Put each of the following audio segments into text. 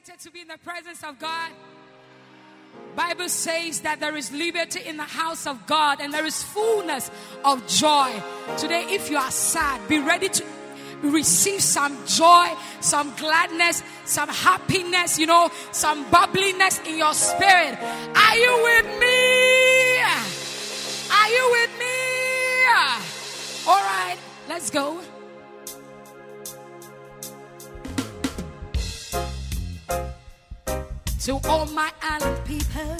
Excited to be in the presence of God. Bible says that there is liberty in the house of God and there is fullness of joy. Today if you are sad, be ready to receive some joy, some gladness, some happiness, you know, some bubbliness in your spirit. Are you with me? Are you with me? All right, let's go. To all my island people.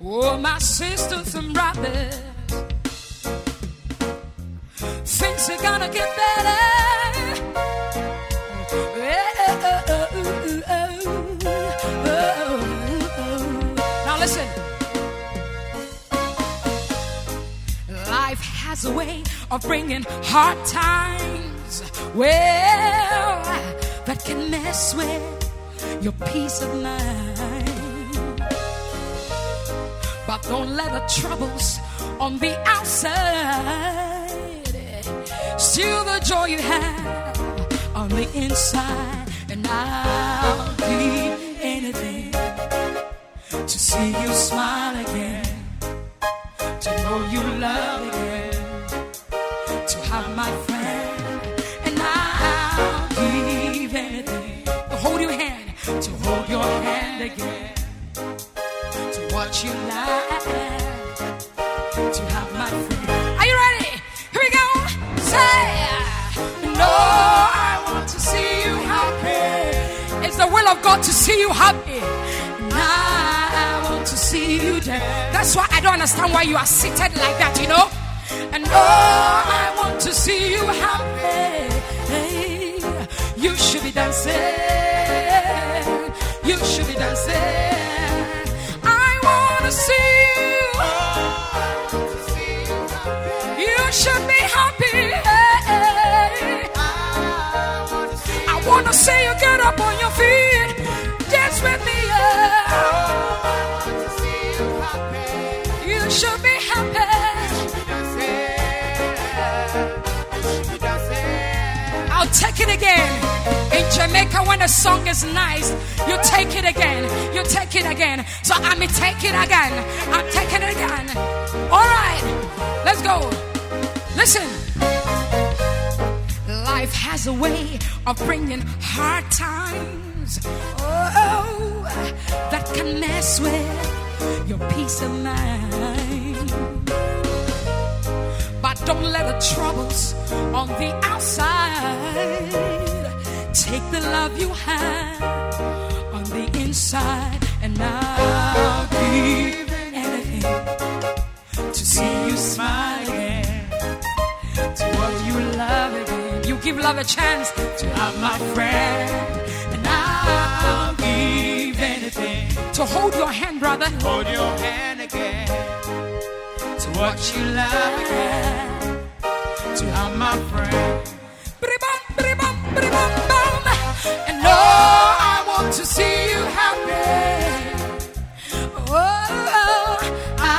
Oh, my sisters and brothers, things are gonna get better. Now listen. Life has a way of bringing hard times. Well, that can mess with your peace of mind. But don't let the troubles on the outside steal the joy you have on the inside. And I'll do anything to see you smile again, to know you love again, to have my friend. Again to watch you like to have my friend. Are you ready? Here we go. Say, no, I want to see you happy. It's the will of God to see you happy. Now I want to see you dead. That's why I don't understand why you are seated like that, you know. And oh, I want to see you happy. Up on your feet. Dance with me. Oh, You you should be happy. I'll take it again. In Jamaica, when a song is nice, you take it again. You take it again. So I may take it again. I'm taking it again. All right, let's go. Listen. Life has a way of bringing hard times. Oh, that can mess with your peace of mind. But don't let the troubles on the outside Take the love you have on the inside, and I'll give love a chance to have my friend, and I'll give anything to hold your hand, brother. Hold your hand again. To what you love again. To have my friend. And no, I want to see you happy. Oh, I,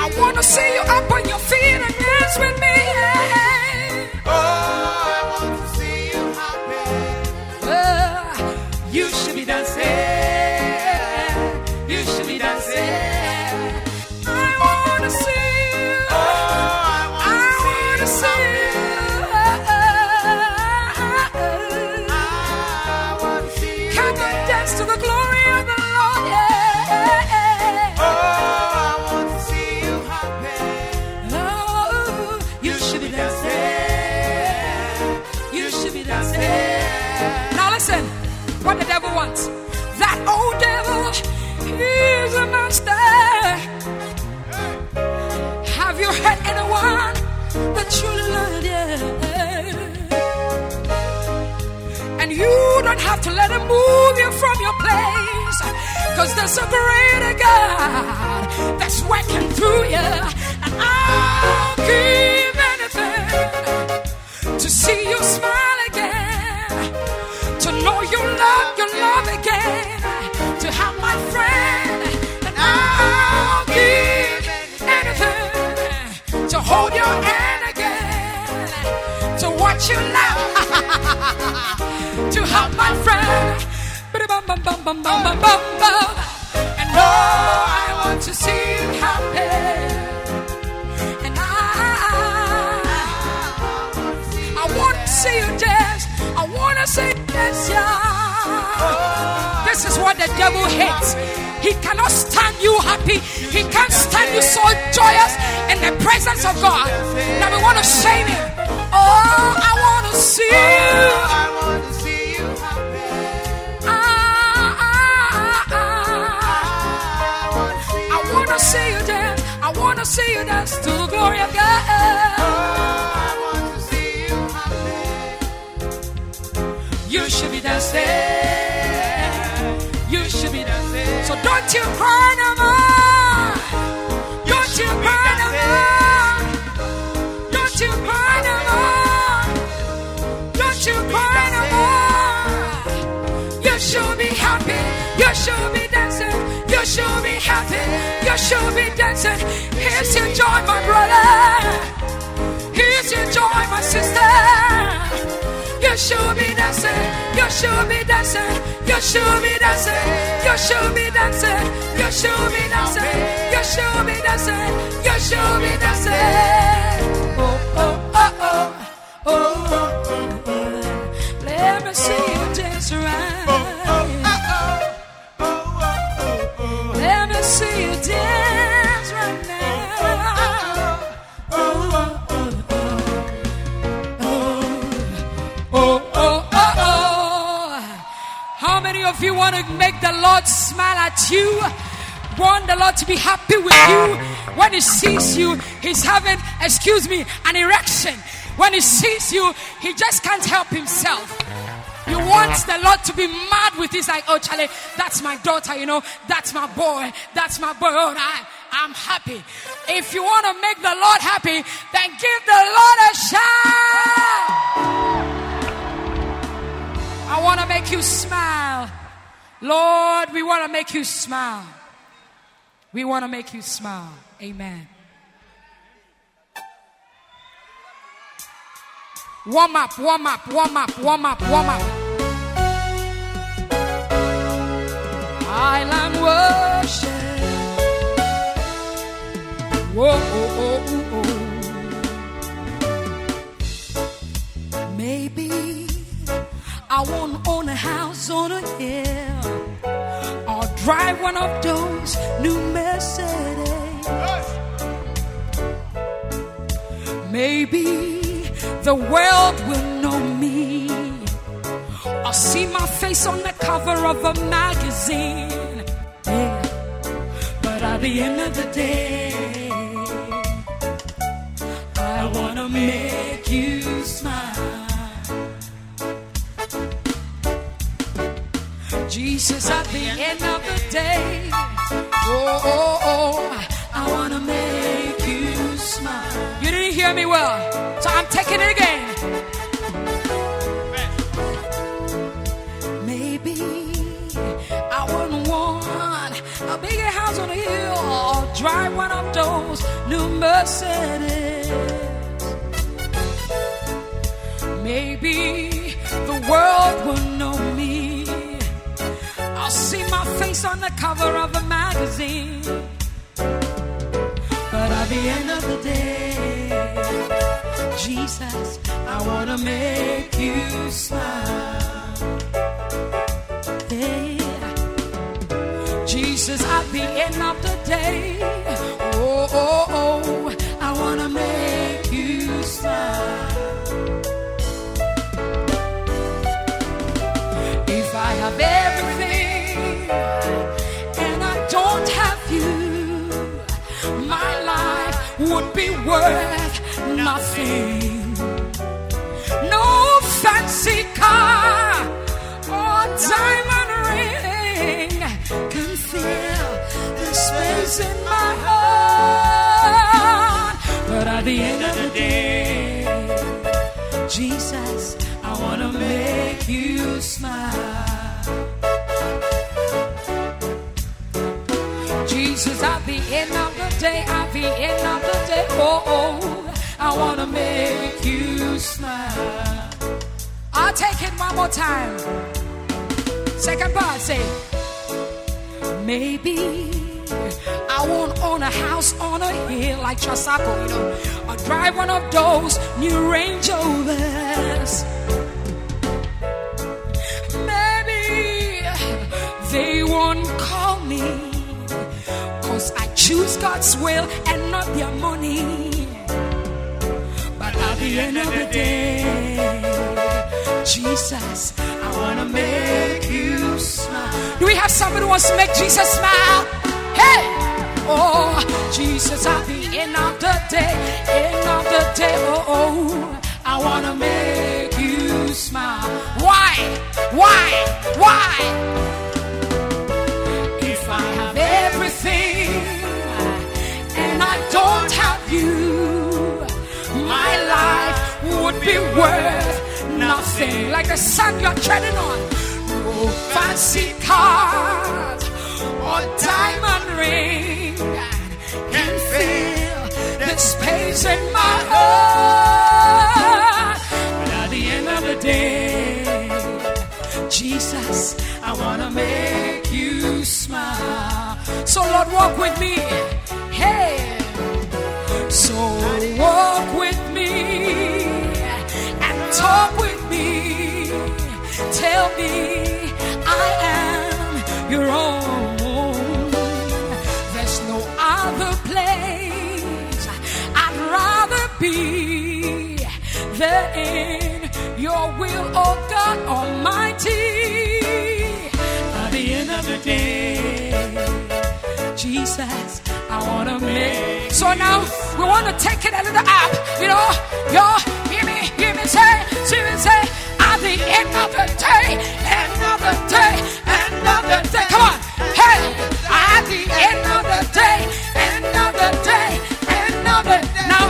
I want to see you up on your feet and dance with me. That old don't have to let him move you from your place. Cause there's a greater God that's working through you. And I'll give anything to see you smile again. To know you love your love again. To have my friend. And I'll give anything to hold your hand again. To watch you laugh. To help my friend. And oh, I want to see you happy. And I, I want to see you dance. I want to see you dance, yeah. This is what the devil hates. He cannot stand you happy. He can't stand you so joyous in the presence of God. Now we want to shame him. Oh, I want to see you. See you dance to the glory of God. I want to see you happy. You should be dancing. You should be dancing. So don't you cry no more. Don't you cry no more. Don't you cry no more. Don't you cry no more. You should be. You should be dancing. You should be happy. You should be dancing. Here's your joy, my brother. Here's your joy, my sister. You should be dancing. You should be dancing. You should be dancing. You should be dancing. You should be dancing. You should be dancing. You should be dancing. Oh, oh, oh, oh. Oh, want to make the Lord smile at you? Want the Lord to be happy with you? When He sees you, He's having, excuse me, an erection. When He sees you, He just can't help Himself. You want the Lord to be mad with. It's like, oh, Charlie, that's my daughter, you know, that's my boy, that's my boy. Oh, I, I'm happy. If you want to make the Lord happy, then give the Lord a shout. I want to make you smile. Lord, we want to make you smile. We want to make you smile. Amen. Warm up, warm up, warm up, warm up, warm up. Island worship. Whoa, oh, oh, oh. I won't own a house on a hill or drive one of those new Mercedes. Maybe the world will know me or see my face on the cover of a magazine. Yeah. But at the end of the day, I wanna make you Jesus, at the end of the day, oh, oh, oh, I wanna make you smile. You didn't hear me well, so I'm taking it again. Maybe I wouldn't want a bigger house on a hill or drive one of those new Mercedes. Maybe the world will know me. See my face on the cover of a magazine. But at the end of the day, Jesus, I wanna make you smile. Yeah. Jesus, at the end of the day, oh, oh, No fancy car or diamond ring can fill the space in my heart. But at the end of the day, Jesus, I want to make you smile. Jesus, at the end of the day, at the end of the day, oh. oh I want to make you smile. I'll take it one more time. Second part, say, maybe I won't own a house on a hill like Chasako, you know. I'll drive one of those new Range Rovers. Maybe they won't call me, cause I choose God's will and not their money. The end of the day, Jesus, I wanna make you smile. Do we have somebody who wants to make Jesus smile? Hey! Oh, Jesus, at the end of the day, end of the day, oh, oh, I wanna make you smile. Why? Why? Why? Be worth nothing. Like the sun you're treading on. No fancy cars or diamond ring can fill the space in my heart. But at the end of the day, Jesus, I wanna make you smile. So Lord, walk with me. Hey. So walk with talk with me. Tell me I am your own. There's no other place I'd rather be than in your will, oh God Almighty. At the end of the day, Jesus, I wanna make. So now we wanna take it a little up, you know. Yo, hear me, hear me say, see me say. At the end of the day, the day, the day. Come on, hey! At the end of the day, the day, of the now.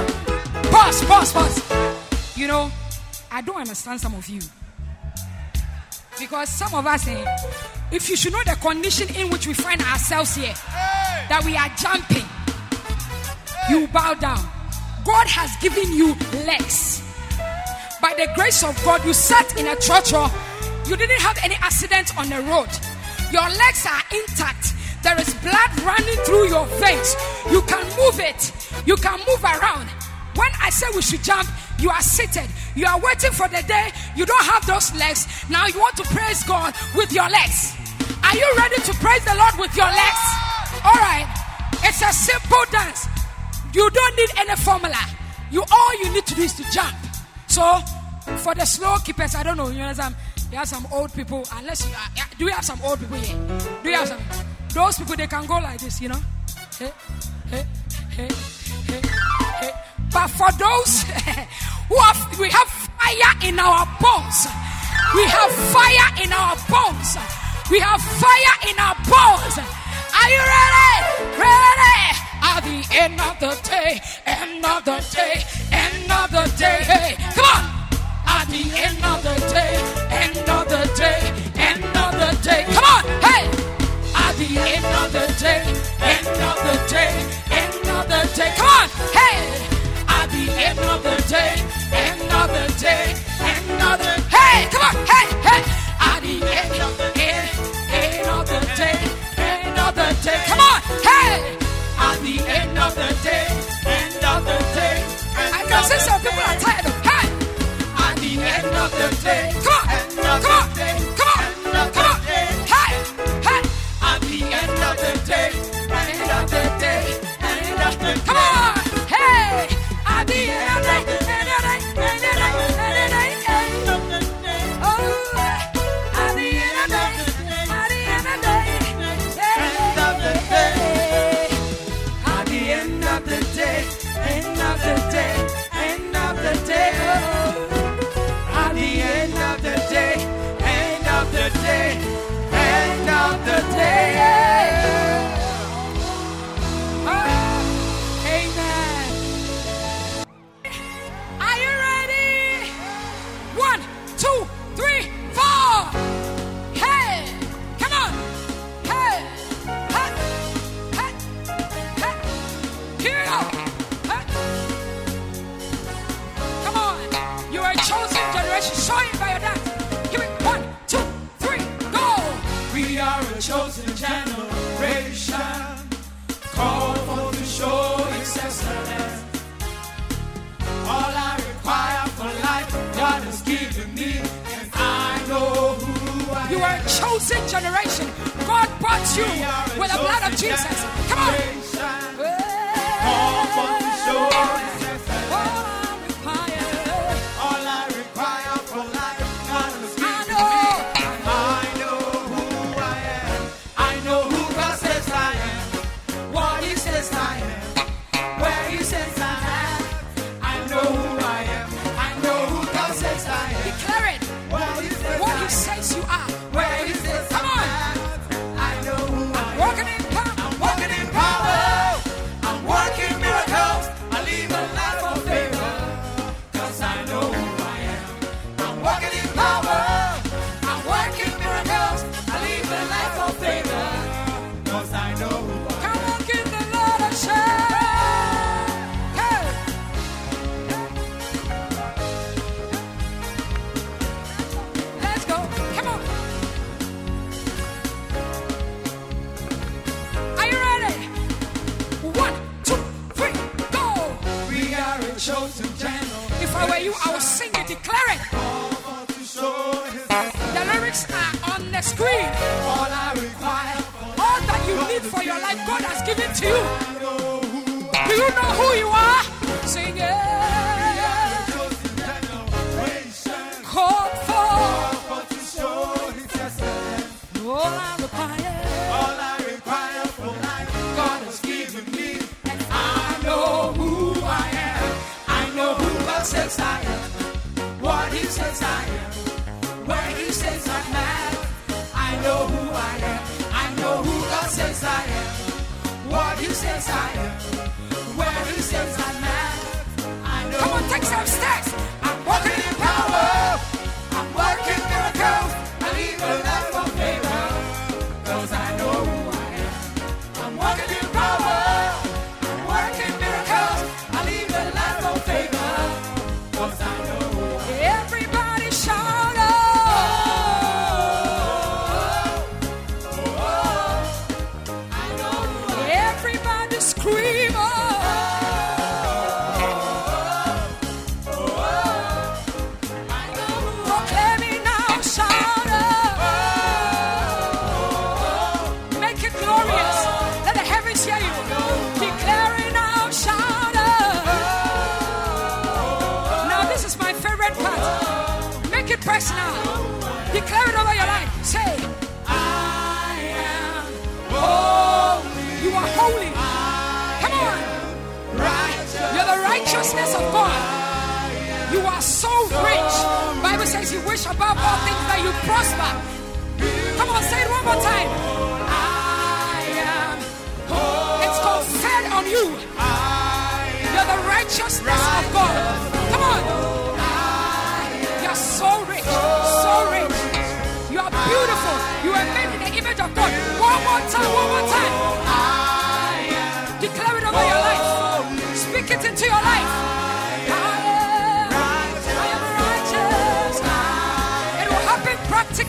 Pause, pause, pause. You know, I don't understand some of you because some of us, eh, if you should know the condition in which we find ourselves here, that we are jumping, you bow down. God has given you legs. By the grace of God, you sat in a church or you didn't have any accident on the road. Your legs are intact. There is blood running through your veins. You can move it. You can move around. When I say we should jump, you are seated. You are waiting for the day. You don't have those legs. Now you want to praise God with your legs. Are you ready to praise the Lord with your legs? All right. It's a simple dance. You don't need any formula. You all you need to do is to jump. So, for the slow keepers, I don't know. You know some. You have some old people. Unless you uh, yeah, do we have some old people here? Do you have some? Those people they can go like this, you know. Hey, hey, hey, hey, hey. But for those who have, we have fire in our bones. We have fire in our bones. We have fire in our bones. Are you ready? Ready? At the end of the day, end of the day, end of the day. Hey, come on. At the end of the day, end of the day, end of the day. Come on. Hey. At the end of the day, end of the day, end of the day. Come on. Hey. At the end of the day, end of the day, end of the Hey, come on. Hey, hey. At the end of the day, end of the day, end of the day. Come on. Hey. At the end of the day, end of the day. I can see some people are tired of hey. At the end of the day, come on, come on, come on, You are a chosen generation. God bought you with the blood of Jesus. Come on.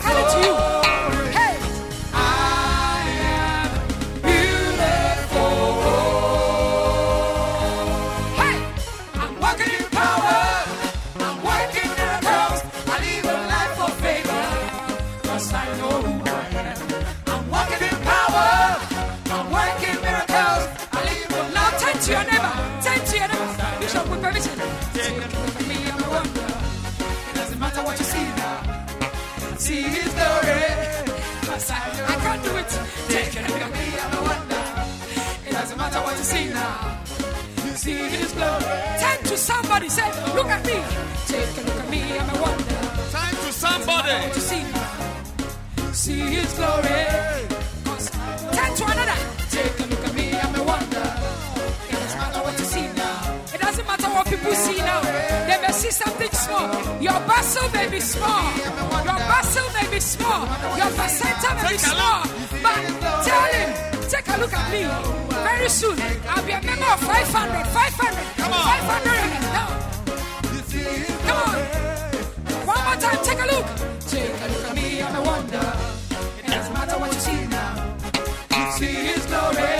Got it two. glory. Turn to somebody, say, look at me. Take a look at me, I'm a wonder. Turn to somebody. To see, see his glory. Turn to another. Take a look at me, I'm a wonder. It doesn't matter what you see now. It doesn't matter what people see now. They may see something small. Your bustle may be small. Your bustle may be small. Your placenta may be small. But tell him a look at me. Very soon, I'll be a member of 500. 500. Come on. 500 now. Come on. One more time, take a look. Take a look at me, I'm a wonder. It doesn't matter what you see now. You see his glory.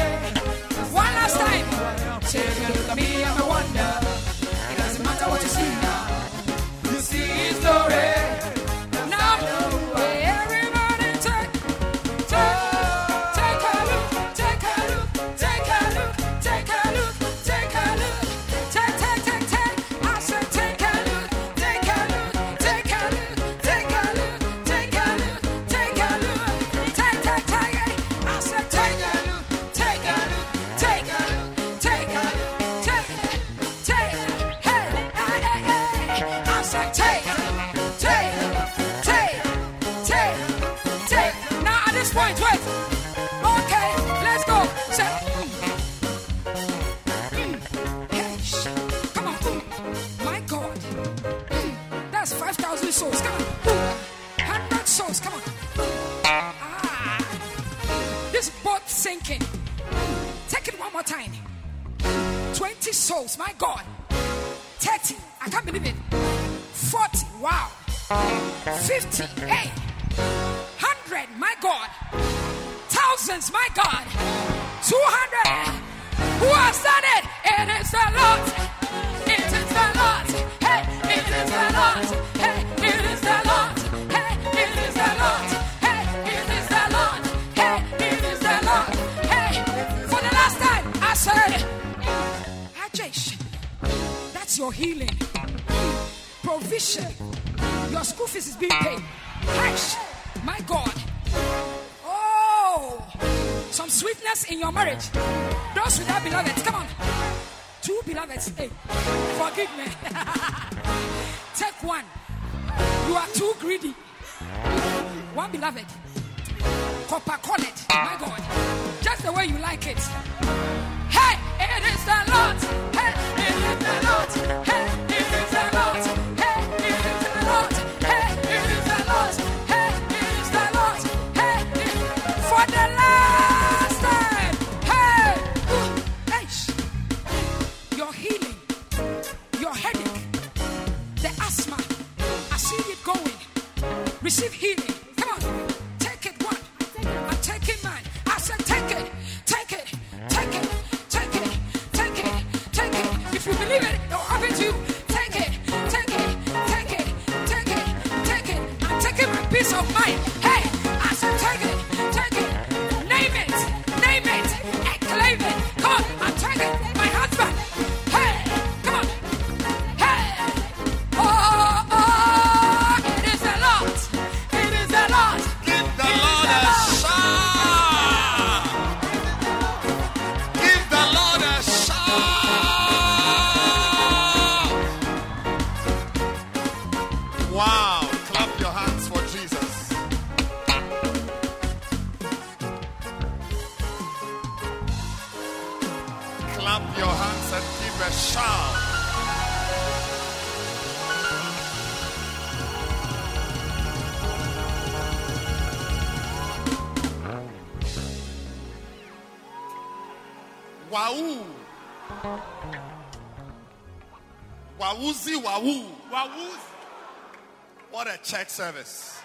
service.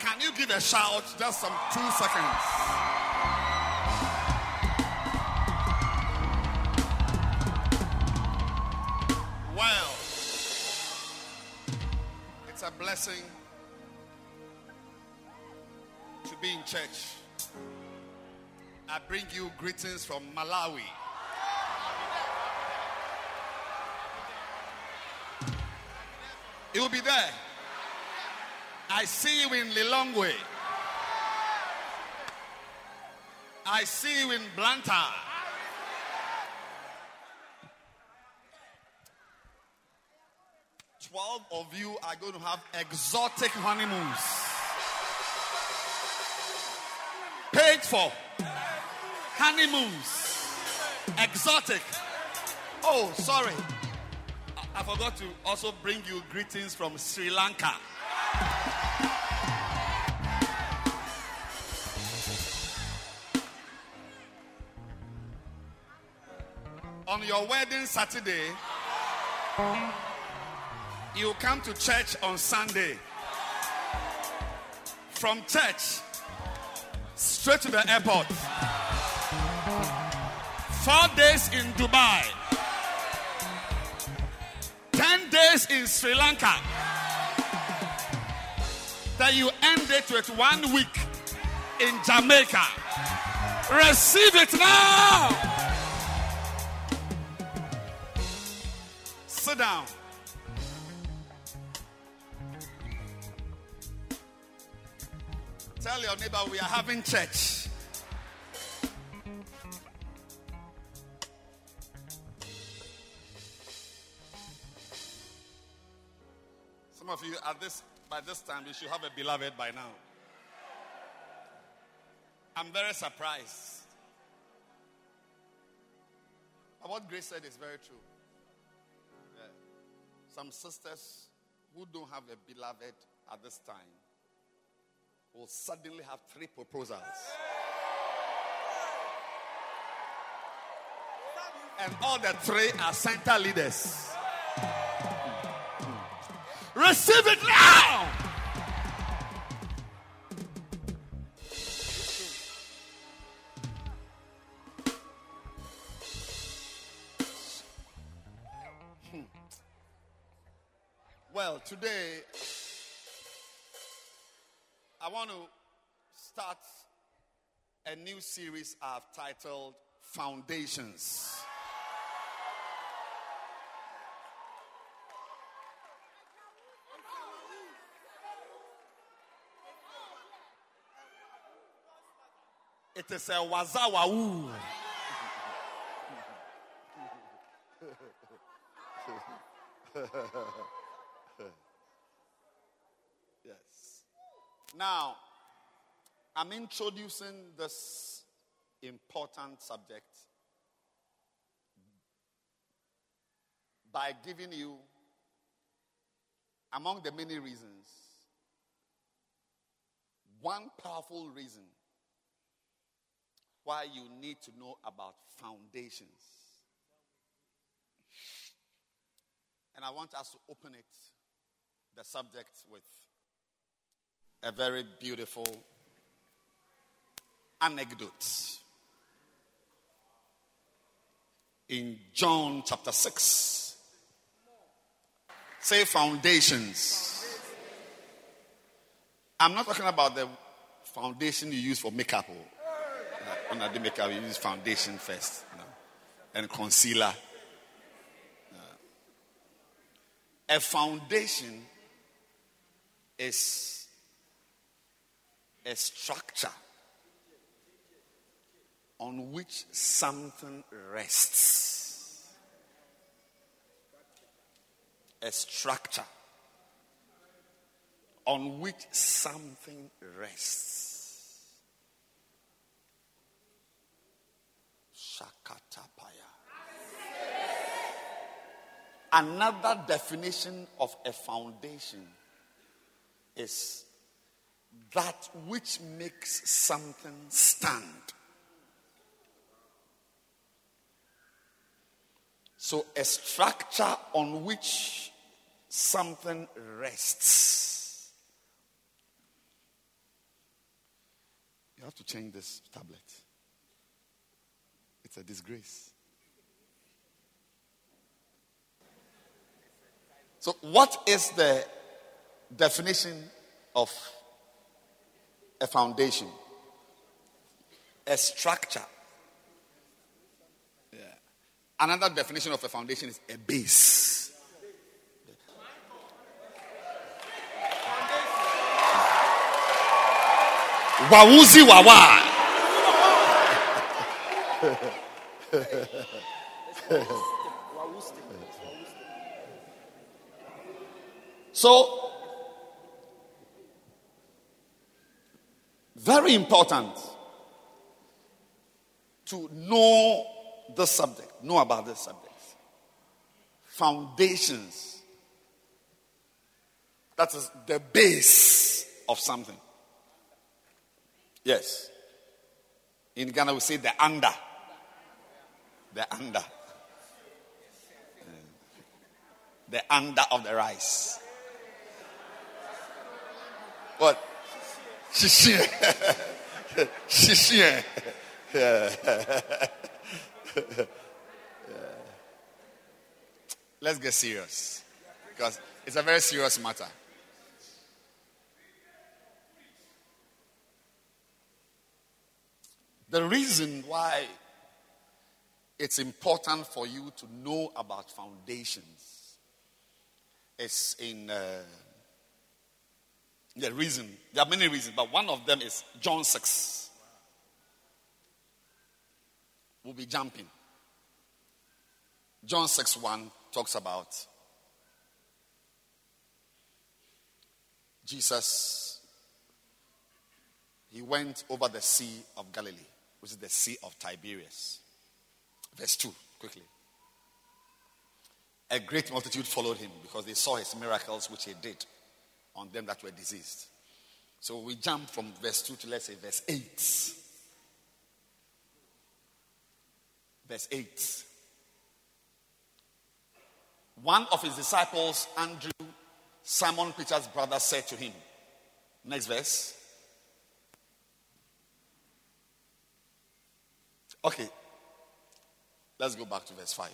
Can you give a shout just some two seconds? it's a blessing to be in church. I bring you greetings from Malawi. I see you in Lilongwe. I see you in Blantyre. Twelve of you are going to have exotic honeymoons. Paid for. Honeymoons. Exotic. Oh, sorry. I, I forgot to also bring you greetings from Sri Lanka. Your wedding Saturday, you come to church on Sunday. From church, straight to the airport. Four days in Dubai, 10 days in Sri Lanka. That you end it with one week in Jamaica. Receive it now. Down. Tell your neighbor we are having church. Some of you at this by this time you should have a beloved by now. I'm very surprised. But what Grace said is very true. Some sisters who don't have a beloved at this time will suddenly have three proposals. And all the three are center leaders. Receive it now. Today I want to start a new series I've titled Foundations. It is a. yes. Now, I'm introducing this important subject by giving you, among the many reasons, one powerful reason why you need to know about foundations. And I want us to open it, the subject, with a very beautiful anecdote. In John chapter 6, say foundations. I'm not talking about the foundation you use for makeup. When I do makeup, you use foundation first, and concealer. Uh, a foundation is a structure on which something rests. A structure on which something rests. Shakatapaya. Another definition of a foundation is that which makes something stand. So, a structure on which something rests. You have to change this tablet. It's a disgrace. So, what is the definition of a foundation? A structure. Yeah. Another definition of a foundation is a base. Wawuzi wawa. So, very important to know the subject, know about this subject. Foundations. That is the base of something. Yes. In Ghana, we say the under. The under. The under of the rice. What? Shishi. Let's get serious. Because it's a very serious matter. The reason why it's important for you to know about foundations is in uh, the reason. There are many reasons, but one of them is John 6. We'll be jumping. John 6 1 talks about Jesus. He went over the Sea of Galilee, which is the Sea of Tiberias. Verse 2, quickly. A great multitude followed him because they saw his miracles which he did on them that were diseased. So we jump from verse 2 to let's say verse 8. Verse 8. One of his disciples, Andrew, Simon Peter's brother, said to him, Next verse. Okay, let's go back to verse 5.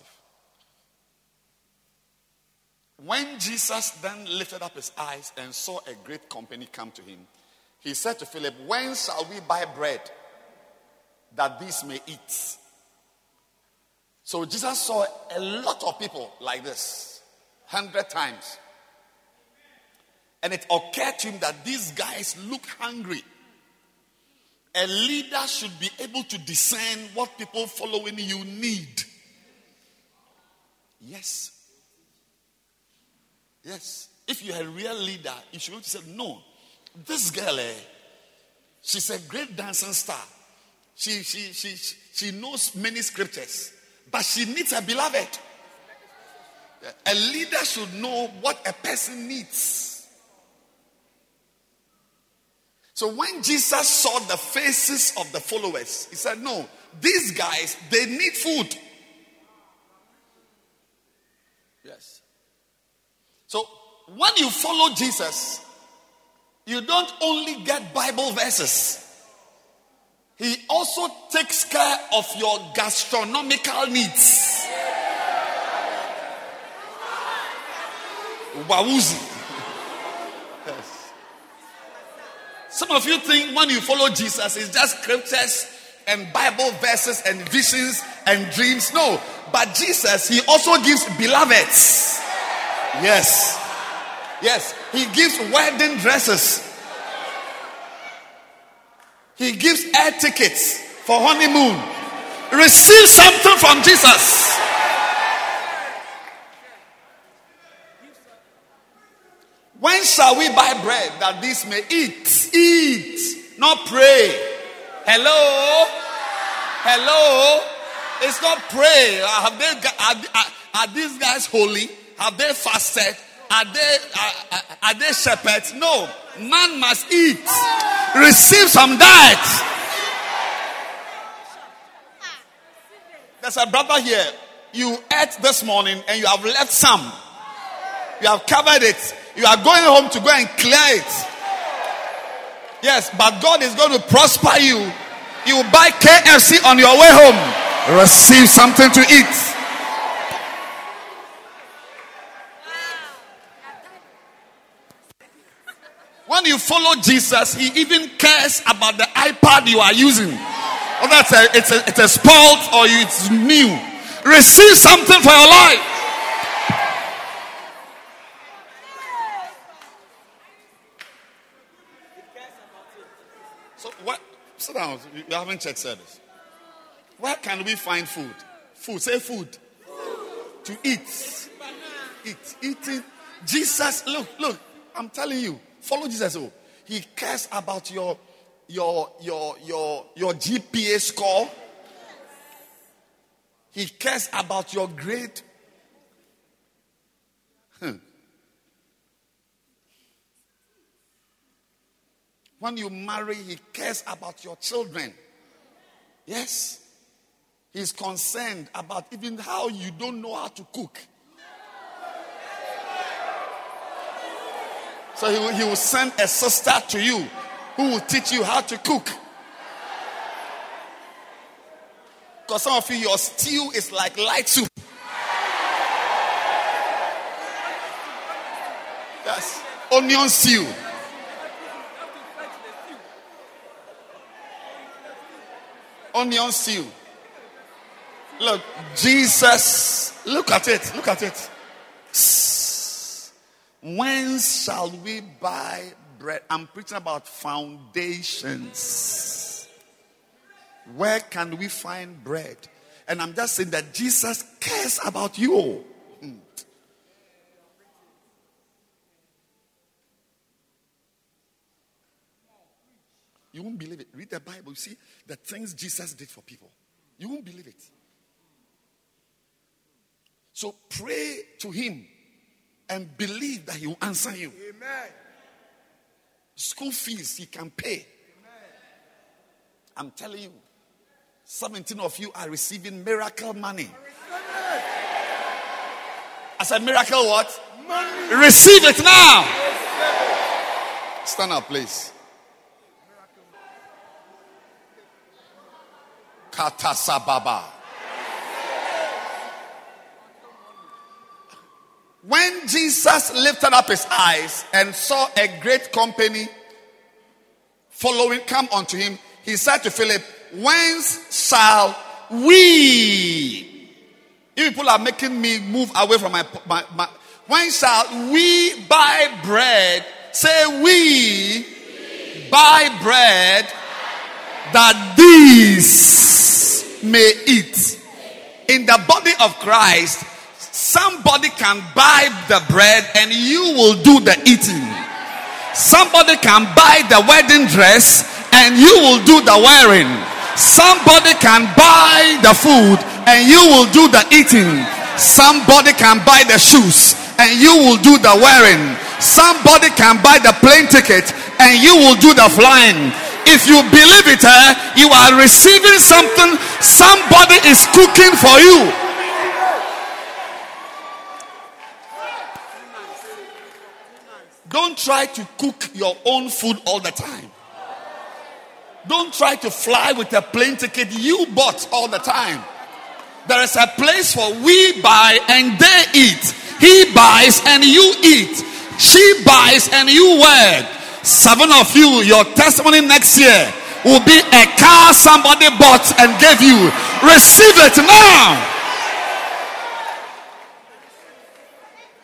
When Jesus then lifted up his eyes and saw a great company come to him, he said to Philip, When shall we buy bread that these may eat? So Jesus saw a lot of people like this, hundred times. And it occurred to him that these guys look hungry. A leader should be able to discern what people following you need. Yes. Yes. If you're a real leader, you should to say, No, this girl, eh, she's a great dancing star. She, she, she, she knows many scriptures, but she needs a beloved. A leader should know what a person needs. So when Jesus saw the faces of the followers, he said, No, these guys, they need food. Yes. So when you follow Jesus, you don't only get Bible verses, He also takes care of your gastronomical needs. Yes. Some of you think when you follow Jesus, it's just scriptures and Bible verses and visions and dreams. No, but Jesus, He also gives beloveds. Yes. Yes. He gives wedding dresses. He gives air tickets for honeymoon. Receive something from Jesus. When shall we buy bread that this may eat? Eat, not pray. Hello? Hello? It's not pray. Have they, are, are, are these guys holy? Have they fasted? Are they are, are they shepherds? No. Man must eat. Receive some diet. There's a brother here. You ate this morning and you have left some. You have covered it. You are going home to go and clear it. Yes, but God is going to prosper you. You buy KFC on your way home. Receive something to eat. When you follow Jesus, He even cares about the iPad you are using. Whether it's a, it's a, it's a spoiled or it's new. Receive something for your life. So what? Sit down. You haven't checked service. Where can we find food? Food. Say food. food. To eat. Eat. Eating. Jesus. Look. Look. I'm telling you. Follow Jesus. Oh, he cares about your your your your your GPA score. He cares about your grade. Hmm. When you marry, he cares about your children. Yes. He's concerned about even how you don't know how to cook. So he will, he will send a sister to you who will teach you how to cook. Because some of you, your stew is like light soup. Yes, onion stew. Onion stew. Look, Jesus, look at it, look at it. Whence shall we buy bread? I'm preaching about foundations. Where can we find bread? And I'm just saying that Jesus cares about you. Hmm. You won't believe it. Read the Bible. You see the things Jesus did for people. You won't believe it. So pray to Him and believe that He will answer you. Amen. School fees He can pay. Amen. I'm telling you, 17 of you are receiving miracle money. I said, miracle what? Money. Receive it now. Stand up, please. Katasababa. When Jesus lifted up his eyes and saw a great company following come unto him, he said to Philip, Whence shall we? You people are making me move away from my, my, my when shall we buy bread? Say we, we. buy bread that these may eat. In the body of Christ, somebody can buy the bread and you will do the eating. Somebody can buy the wedding dress and you will do the wearing. Somebody can buy the food and you will do the eating. Somebody can buy the shoes and you will do the wearing. Somebody can buy the plane ticket and you will do the flying if you believe it, eh, you are receiving something somebody is cooking for you. Don't try to cook your own food all the time. Don't try to fly with a plane ticket you bought all the time. There is a place for we buy and they eat. He buys and you eat. She buys and you wear. Seven of you, your testimony next year will be a car somebody bought and gave you. Receive it now.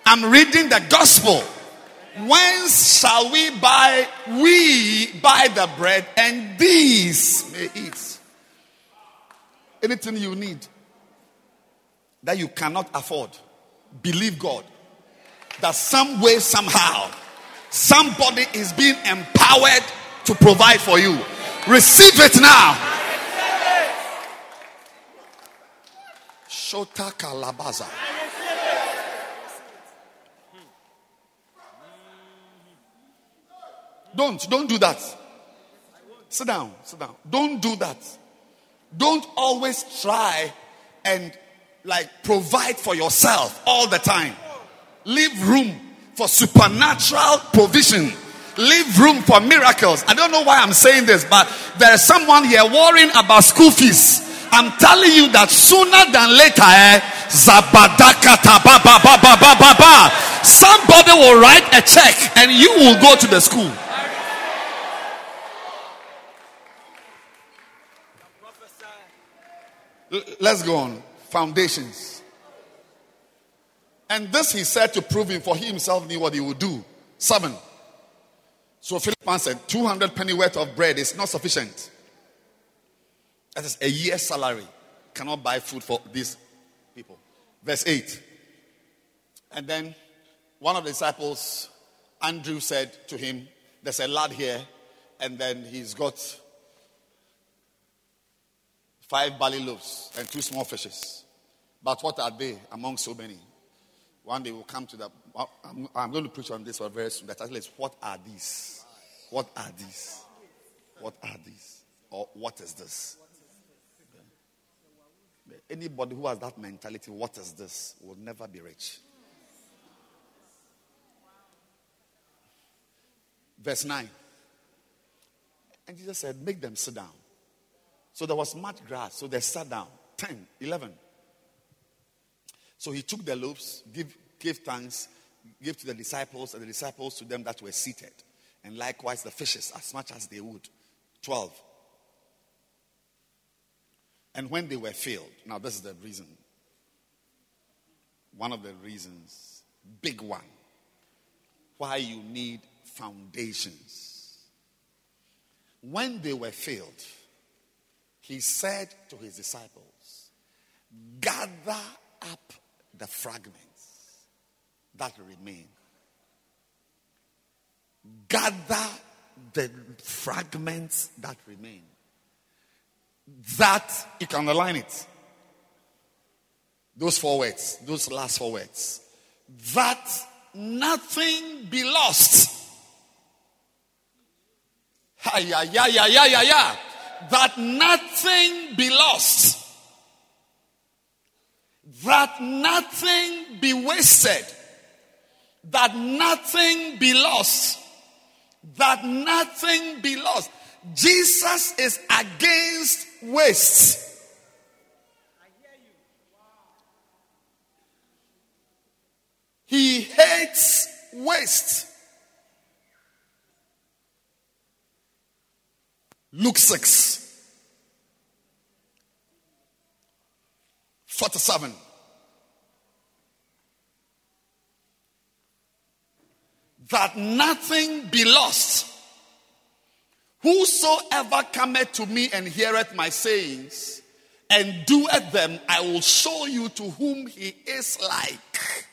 I'm reading the gospel. Whence shall we buy? We buy the bread, and these may eat. Anything you need that you cannot afford, believe God that some way, somehow, Somebody is being empowered to provide for you. Receive it now. Shota Kalabaza. Don't, don't do that. Sit down, sit down. Don't do that. Don't always try and like provide for yourself all the time. Leave room for supernatural provision. Leave room for miracles. I don't know why I'm saying this, but there is someone here worrying about school fees. I'm telling you that sooner than later, eh, somebody will write a check and you will go to the school. Let's go on. Foundations. And this he said to prove him, for he himself knew what he would do. Seven. So Philip answered, 200 penny worth of bread is not sufficient. That is a year's salary. Cannot buy food for these people. Verse 8. And then one of the disciples, Andrew, said to him, There's a lad here, and then he's got five barley loaves and two small fishes. But what are they among so many? One day we'll come to that. I'm, I'm going to preach on this one very soon. That is, what are these? What are these? What are these? Or what is this? Anybody who has that mentality, what is this, will never be rich. Verse 9. And Jesus said, Make them sit down. So there was much grass, so they sat down. 10, 11. So he took the loaves, gave thanks, gave to the disciples, and the disciples to them that were seated. And likewise the fishes, as much as they would. 12. And when they were filled, now this is the reason. One of the reasons, big one, why you need foundations. When they were filled, he said to his disciples, Gather up the fragments that remain. Gather the fragments that remain. That, you can align it. Those four words, those last four words. That nothing be lost. Yeah, yeah, yeah, yeah, yeah, yeah. That nothing be lost. That nothing be wasted. That nothing be lost. That nothing be lost. Jesus is against waste. He hates waste. Luke 6 47. That nothing be lost. Whosoever cometh to me and heareth my sayings and doeth them, I will show you to whom he is like.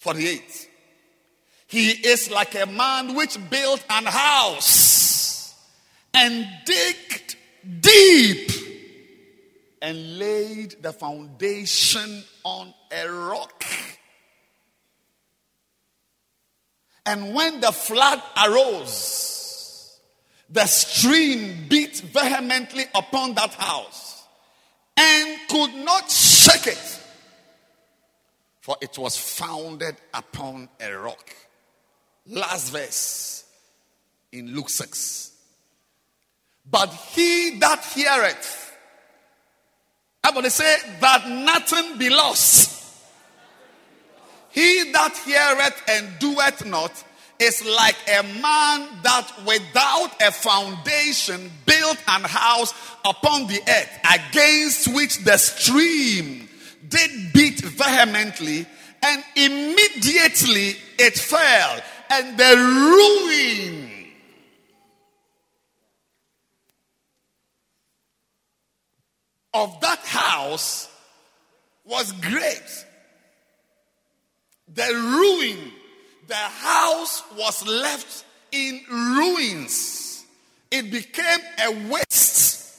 48. He is like a man which built an house and digged deep and laid the foundation on a rock. And when the flood arose, the stream beat vehemently upon that house and could not shake it for it was founded upon a rock. Last verse in Luke 6. But he that heareth, I want to say that nothing be lost. He that heareth and doeth not is like a man that without a foundation built an house upon the earth against which the stream did beat vehemently, and immediately it fell, and the ruin of that house was great. The ruin, the house was left in ruins. It became a waste.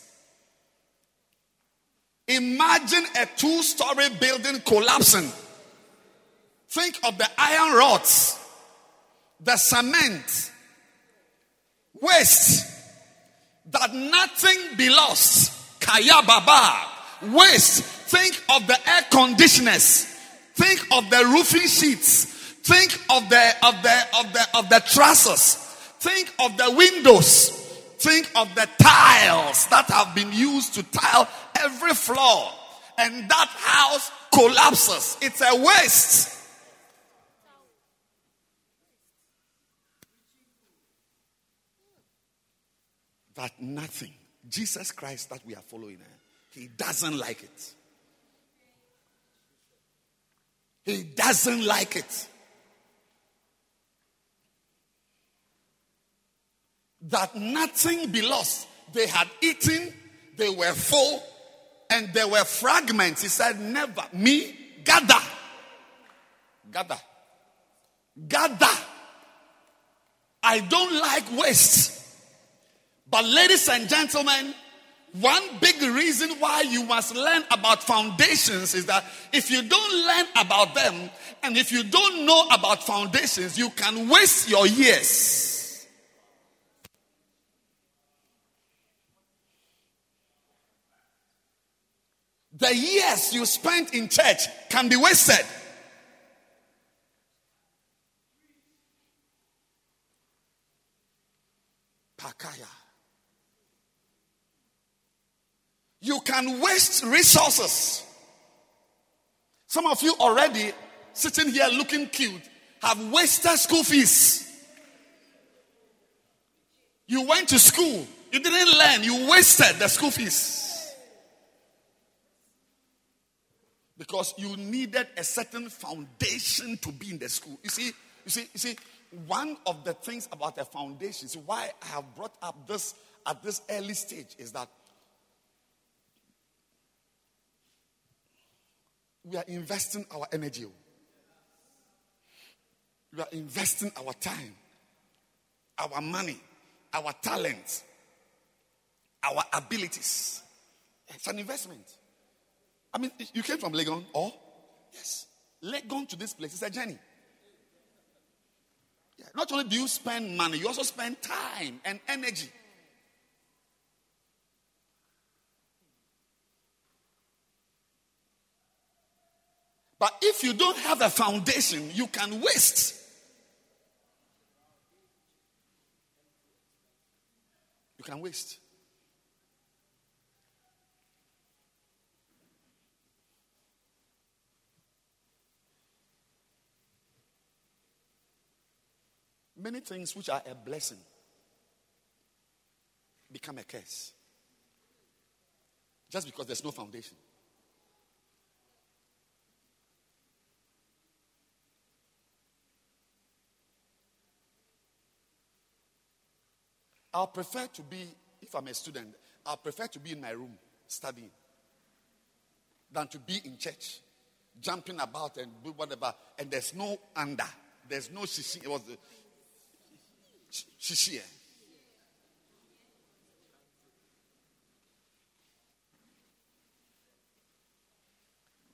Imagine a two story building collapsing. Think of the iron rods, the cement, waste, that nothing be lost. Kaya Baba, waste. Think of the air conditioners. Think of the roofing sheets. Think of the of the of the of the trusses. Think of the windows. Think of the tiles that have been used to tile every floor. And that house collapses. It's a waste. That nothing. Jesus Christ that we are following, eh, he doesn't like it. He doesn't like it. that nothing be lost. They had eaten, they were full, and there were fragments. He said, Never. Me, gather. Gather. Gather. I don't like waste. But, ladies and gentlemen, one big reason why you must learn about foundations is that if you don't learn about them and if you don't know about foundations, you can waste your years. the years you spent in church can be wasted. Makaya. You can waste resources. Some of you already sitting here looking cute have wasted school fees. You went to school, you didn't learn, you wasted the school fees. Because you needed a certain foundation to be in the school. You see, you see, you see, one of the things about the foundations, why I have brought up this at this early stage, is that we are investing our energy. Oh. We are investing our time, our money, our talent, our abilities. It's an investment. I mean, you came from Legon, or? Yes. Legon to this place is a journey. Yeah. Not only do you spend money, you also spend time and energy. But if you don't have a foundation, you can waste. You can waste. Many things which are a blessing become a curse. Just because there's no foundation. I'll prefer to be, if I'm a student, I'll prefer to be in my room studying than to be in church, jumping about and do whatever. And there's no under, there's no shishi. It was the shishi. Eh?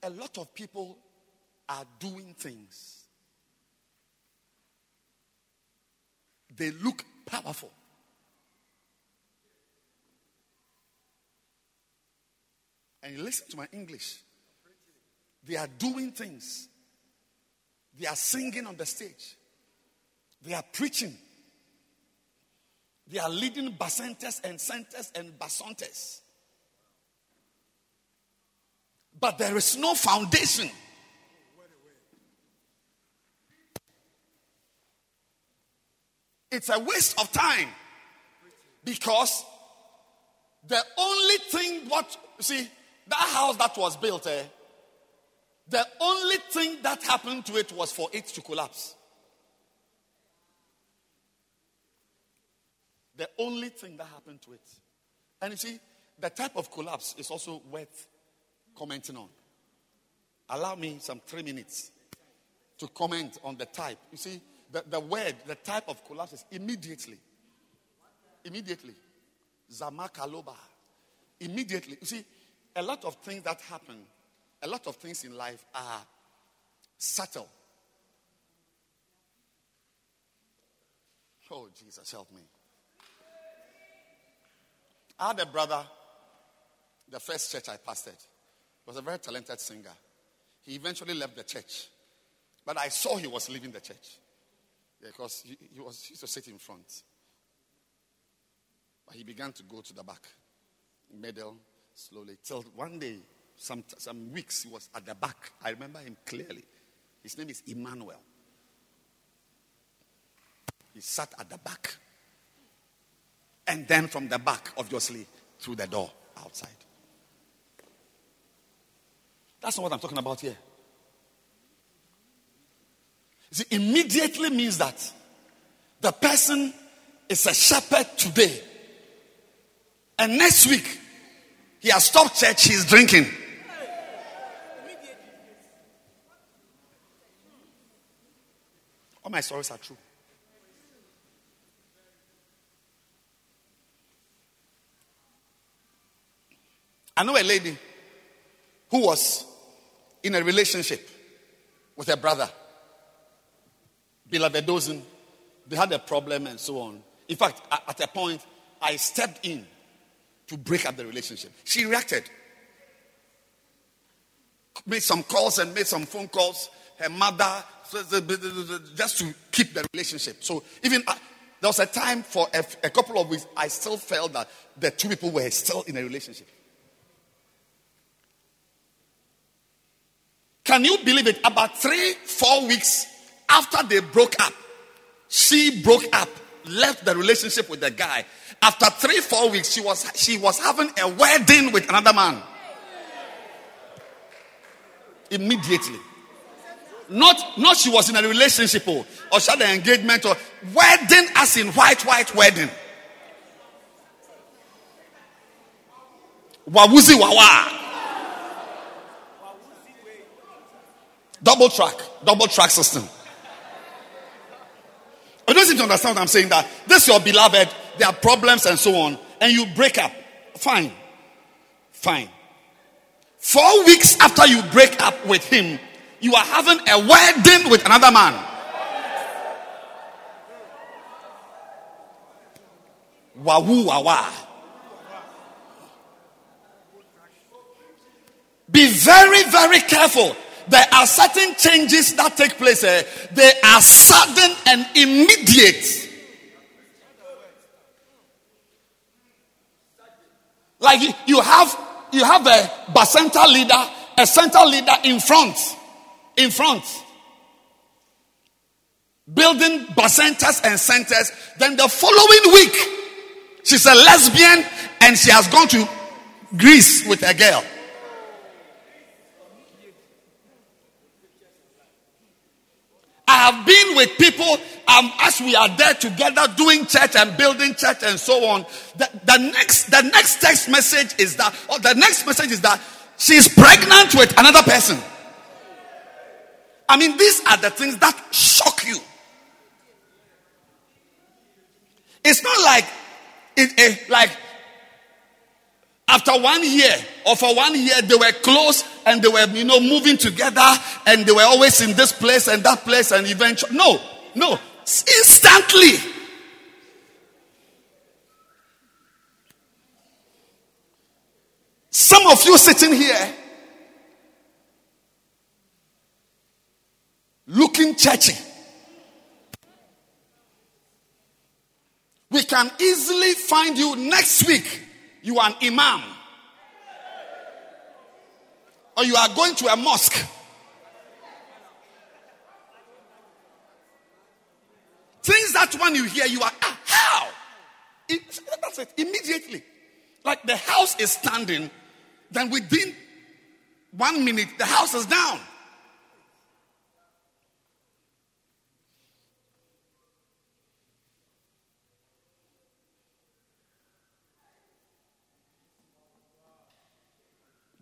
A lot of people are doing things. They look powerful. And listen to my English. They are doing things. They are singing on the stage. They are preaching. They are leading bacentas and centers and bacentas. But there is no foundation. It's a waste of time because the only thing what see that house that was built, eh, the only thing that happened to it was for it to collapse. The only thing that happened to it. And you see, the type of collapse is also worth commenting on. Allow me some three minutes to comment on the type. You see, the, the word, the type of collapse is immediately. Immediately. Zamakaloba. Immediately. You see, a lot of things that happen, a lot of things in life are subtle. Oh, Jesus, help me. I had a brother, the first church I pastored, was a very talented singer. He eventually left the church, but I saw he was leaving the church because he, he was he used to sit in front. But he began to go to the back, middle, slowly till one day, some, some weeks, he was at the back. I remember him clearly. His name is Emmanuel. He sat at the back. And then from the back, obviously, through the door outside. That's not what I'm talking about here. See, immediately means that the person is a shepherd today. And next week, he has stopped church, he's drinking. All my stories are true. I know a lady who was in a relationship with her brother. Beloved dozen. They had a problem and so on. In fact, at a point, I stepped in to break up the relationship. She reacted. Made some calls and made some phone calls. Her mother, just to keep the relationship. So even uh, There was a time for a, a couple of weeks, I still felt that the two people were still in a relationship. Can you believe it? About three, four weeks after they broke up, she broke up, left the relationship with the guy. After three, four weeks, she was she was having a wedding with another man. Immediately. Not, not she was in a relationship or, or she had an engagement or wedding as in white, white wedding. Wawuzi wawa. Double track, double track system. I don't seem to understand what I'm saying. That this your beloved, there are problems and so on, and you break up. Fine. Fine. Four weeks after you break up with him, you are having a wedding with another man. Wahoo wawa. Be very, very careful. There are certain changes that take place. Eh? They are sudden and immediate. Like you have you have a bacenta leader, a central leader in front in front. Building bacentas and centers. Then the following week, she's a lesbian and she has gone to Greece with a girl. I have been with people um, as we are there together doing church and building church and so on. The, the next, the next text message is that, or the next message is that she's pregnant with another person. I mean, these are the things that shock you. It's not like it, it, like after one year or for one year they were close and they were you know moving together and they were always in this place and that place and eventually no no instantly some of you sitting here looking churchy. We can easily find you next week. You are an imam. Or you are going to a mosque. Things that when you hear, you are, ah, how? It, that's it, immediately. Like the house is standing, then within one minute, the house is down.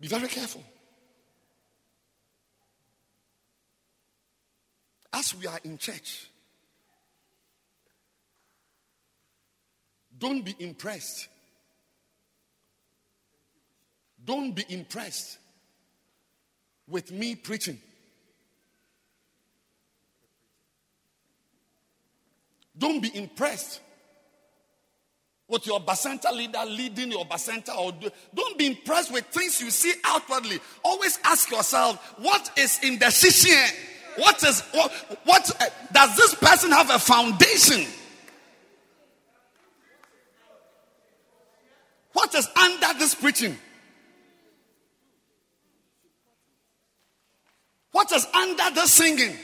Be very careful. As we are in church, don't be impressed. Don't be impressed with me preaching. Don't be impressed with your bacenta leader leading your bacenta or do, don't be impressed with things you see outwardly. Always ask yourself what is in the shishie what is what, what uh, does this person have a foundation? What is under this preaching? What is under the singing?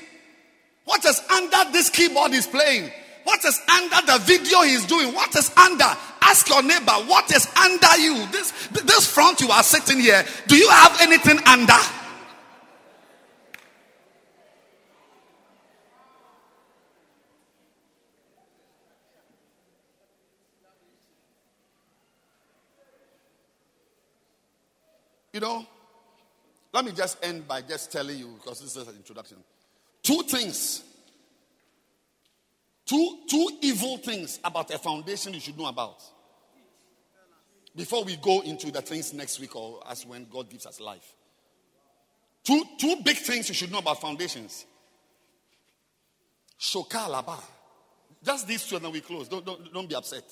What is under this keyboard is playing what is under the video he's doing? What is under? Ask your neighbor, what is under you? This, this front you are sitting here, do you have anything under? You know, let me just end by just telling you, because this is an introduction. Two things Two, two evil things about a foundation you should know about. Before we go into the things next week or as when God gives us life. Two, two big things you should know about foundations. Shokalaba. Just these two and then we close. Don't, don't, don't be upset.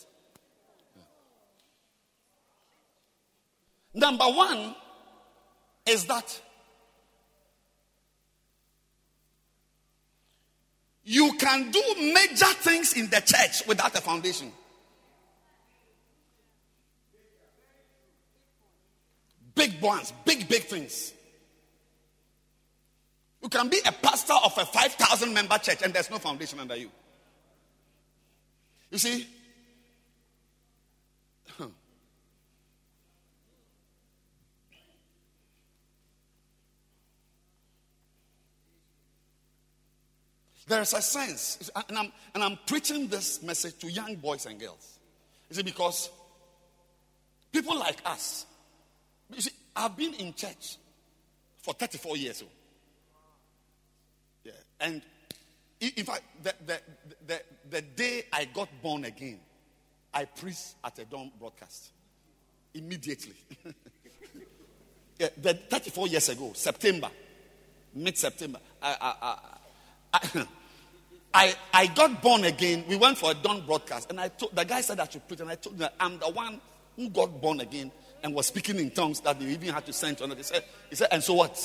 Number one is that You can do major things in the church without a foundation. Big ones, big, big things. You can be a pastor of a 5,000 member church and there's no foundation under you. You see? There is a sense, and I'm, and I'm preaching this message to young boys and girls. You see, because people like us, you see, I've been in church for 34 years. Oh. Yeah, and in fact, the, the, the, the day I got born again, I preached at a dawn broadcast immediately. yeah, the 34 years ago, September, mid September, I, I, I, I, I got born again. We went for a dawn broadcast, and I told the guy said I should preach, and I told him I'm the one who got born again and was speaking in tongues that they even had to send to another. He said, he said, and so what?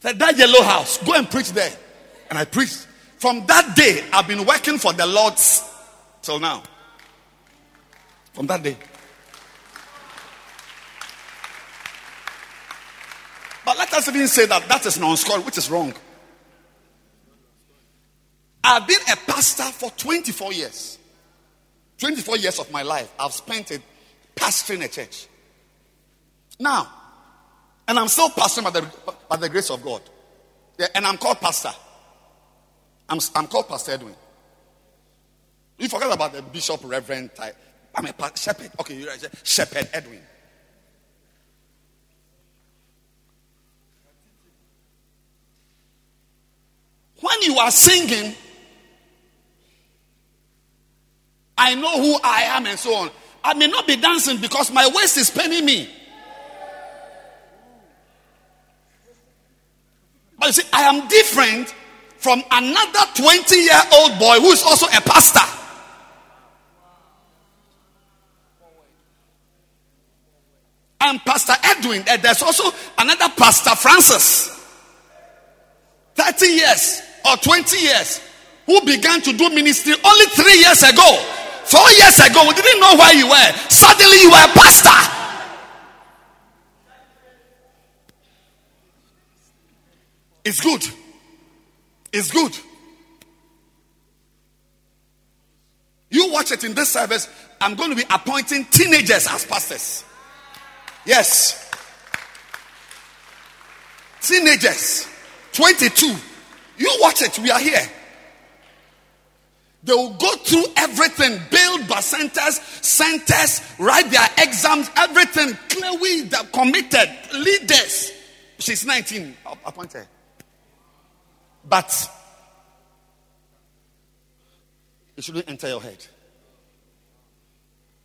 Said that yellow house, go and preach there, and I preached. From that day, I've been working for the Lord till now. From that day. But let us even say that that is non-score, which is wrong. I've been a pastor for 24 years. 24 years of my life, I've spent it pastoring a church. Now, and I'm still pastoring by the, by the grace of God. Yeah, and I'm called pastor. I'm, I'm called Pastor Edwin. You forget about the bishop, reverend type. I'm a shepherd. Okay, you're right. Shepherd Edwin. When you are singing, I know who I am and so on. I may not be dancing because my waist is paining me. But you see, I am different from another 20 year old boy who is also a pastor. And Pastor Edwin, and there's also another Pastor Francis, 30 years or 20 years, who began to do ministry only three years ago. Four years ago, we didn't know where you were. Suddenly, you were a pastor. It's good. It's good. You watch it in this service. I'm going to be appointing teenagers as pastors. Yes. Teenagers, 22. You watch it. We are here. They will go through everything, build bacentas, centers, write their exams, everything. Chloe, they committed leaders. She's 19, appointed. But it shouldn't enter your head.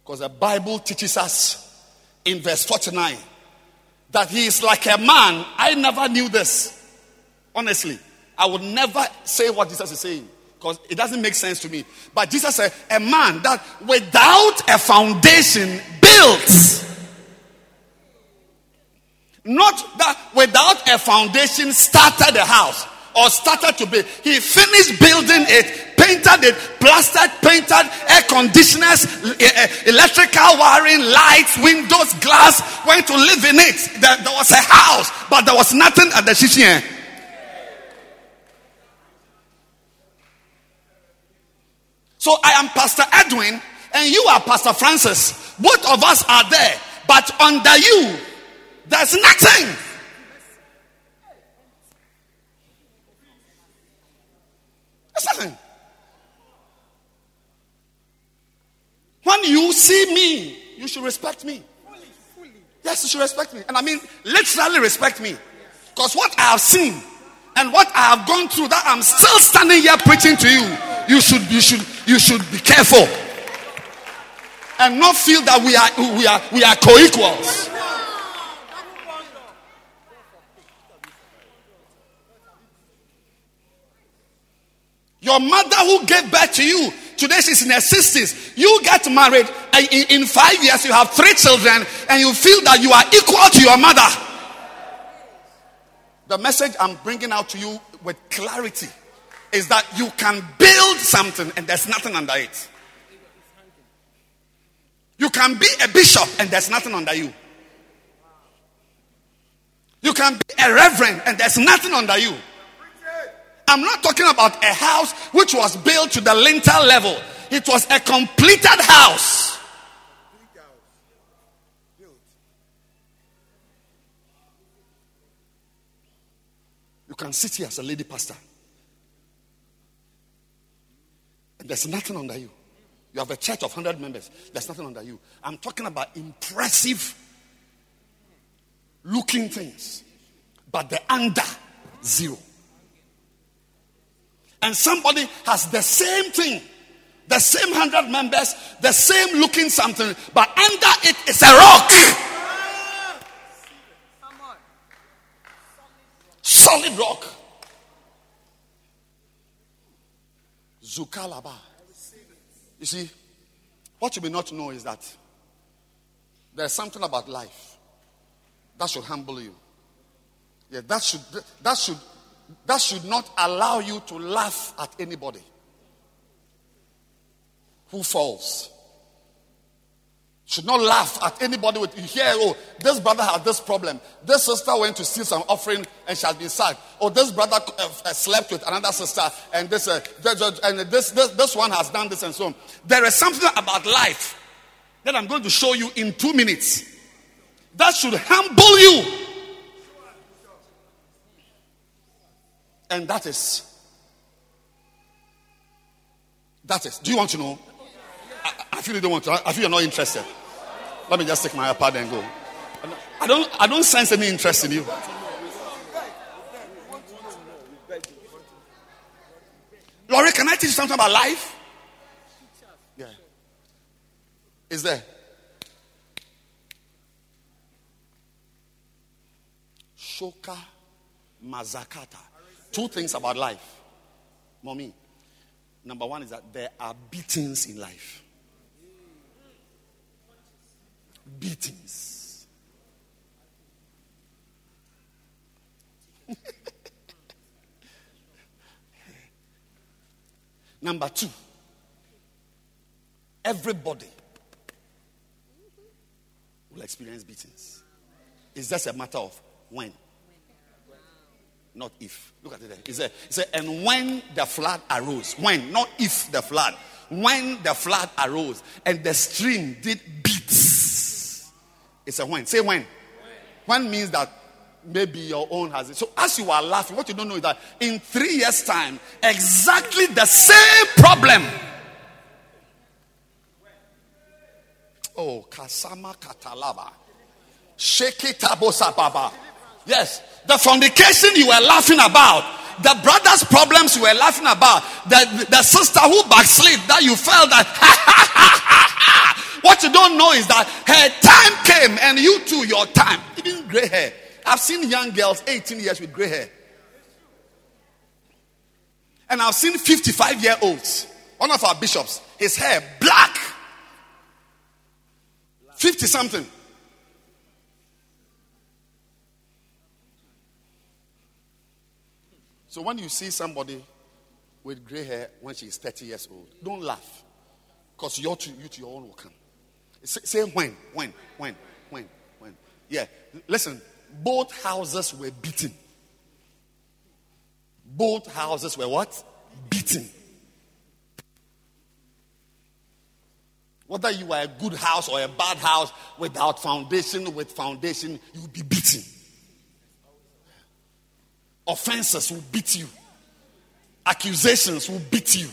Because the Bible teaches us in verse 49 that he is like a man. I never knew this. Honestly, I would never say what Jesus is saying because it doesn't make sense to me. But Jesus said, a man that without a foundation builds. Not that without a foundation started a house or started to build. He finished building it, painted it, plastered, painted, air conditioners, electrical wiring, lights, windows, glass, went to live in it. There, was a house, but there was nothing at the Shishin. So I am Pastor Edwin and you are Pastor Francis. Both of us are there, but under you, there's nothing. There's nothing. When you see me, you should respect me. Yes, you should respect me. And I mean, literally respect me. Because what I have seen and what I have gone through, that I'm still standing here preaching to you, you should, you should, you should be careful. And not feel that we are we are we are co-equals. Your mother who gave birth to you, today she's in her 60s. You get married, and in five years you have three children, and you feel that you are equal to your mother. The message I'm bringing out to you with clarity is that you can build something and there's nothing under it. You can be a bishop and there's nothing under you. You can be a reverend and there's nothing under you. I'm not talking about a house which was built to the lintel level, it was a completed house. You can sit here as a lady pastor. And there's nothing under you. You have a church of 100 members. There's nothing under you. I'm talking about impressive looking things, but the under zero. And somebody has the same thing, the same 100 members, the same looking something, but under it is a rock. Solid rock. Zukalaba. You see, what you may not know is that there's something about life that should humble you. Yeah, that should that should that should not allow you to laugh at anybody who falls should not laugh at anybody with you hear, oh, this brother had this problem. This sister went to steal some offering and she has been sacked. Or oh, this brother uh, uh, slept with another sister and this, uh, and this, this, this one has done this and so on. There is something about life that I'm going to show you in two minutes that should humble you. And that is, that is, do you want to know? I, I feel you don't want to. I feel you're not interested. Let me just take my iPad and go. I don't, I don't sense any interest in you. Laurie, can I teach you something about life? Yeah. Is there? Shoka Mazakata. Two things about life. Mommy. Number one is that there are beatings in life beatings. Number two, everybody will experience beatings. It's just a matter of when, not if. Look at it there. He said, and when the flood arose, when, not if the flood, when the flood arose and the stream did it's a when. Say when. When means that maybe your own has it. So as you are laughing, what you don't know is that in three years' time, exactly the same problem. Oh, Kasama Katalaba. Sheki Baba. Yes, the fornication you were laughing about, the brother's problems you were laughing about, the, the sister who backslid that you felt that What you don't know is that her time came, and you too, your time. Even gray hair. I've seen young girls 18 years with gray hair. And I've seen 55 year olds. One of our bishops, his hair black. 50 something. So when you see somebody with gray hair when she's 30 years old, don't laugh. Because you to, you to your own will come. Say when, when, when, when, when. Yeah. Listen, both houses were beaten. Both houses were what? Beaten. Whether you are a good house or a bad house, without foundation, with foundation, you will be beaten. Offenses will beat you. Accusations will beat you.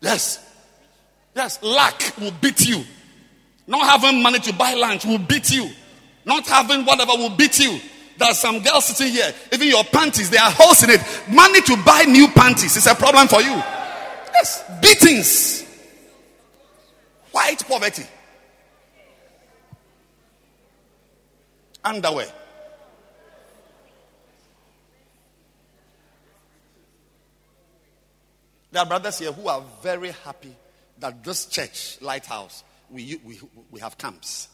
Yes. Yes, lack will beat you. Not having money to buy lunch will beat you. Not having whatever will beat you. There are some girls sitting here, even your panties, they are holes in it. Money to buy new panties is a problem for you. Yes, beatings. White poverty. Underwear. There are brothers here who are very happy that this church, Lighthouse, we, we, we have camps.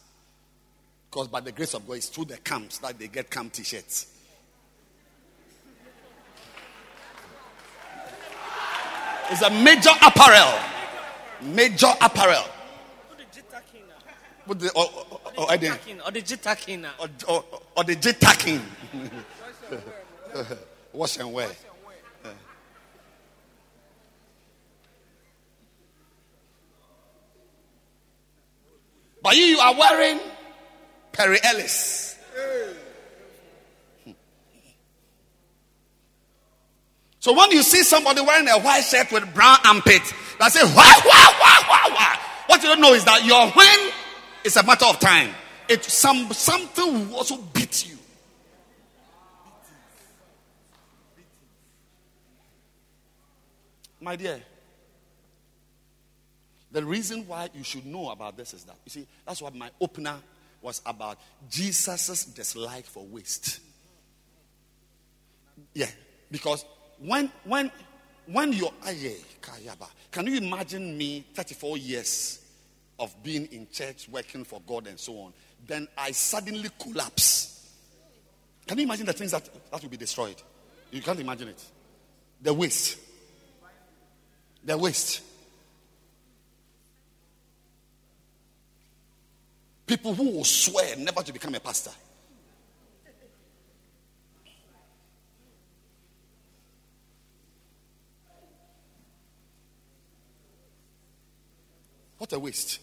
Because by the grace of God, it's through the camps that they get camp t shirts. It's a major apparel. Major apparel. With oh, oh, oh, the, or, or, the, the or, the J-tacking. Wash and wear. But you, you are wearing Perry Ellis. Hmm. So when you see somebody wearing a white shirt with brown armpit, they say, why, why, why, why, why? What you don't know is that your when is a matter of time. It some something will also beat you. My dear, the reason why you should know about this is that you see, that's what my opener was about Jesus' dislike for waste. Yeah, because when when when you're can you imagine me 34 years of being in church, working for God, and so on? Then I suddenly collapse. Can you imagine the things that that will be destroyed? You can't imagine it. The waste. The waste. People who will swear never to become a pastor. What a waste.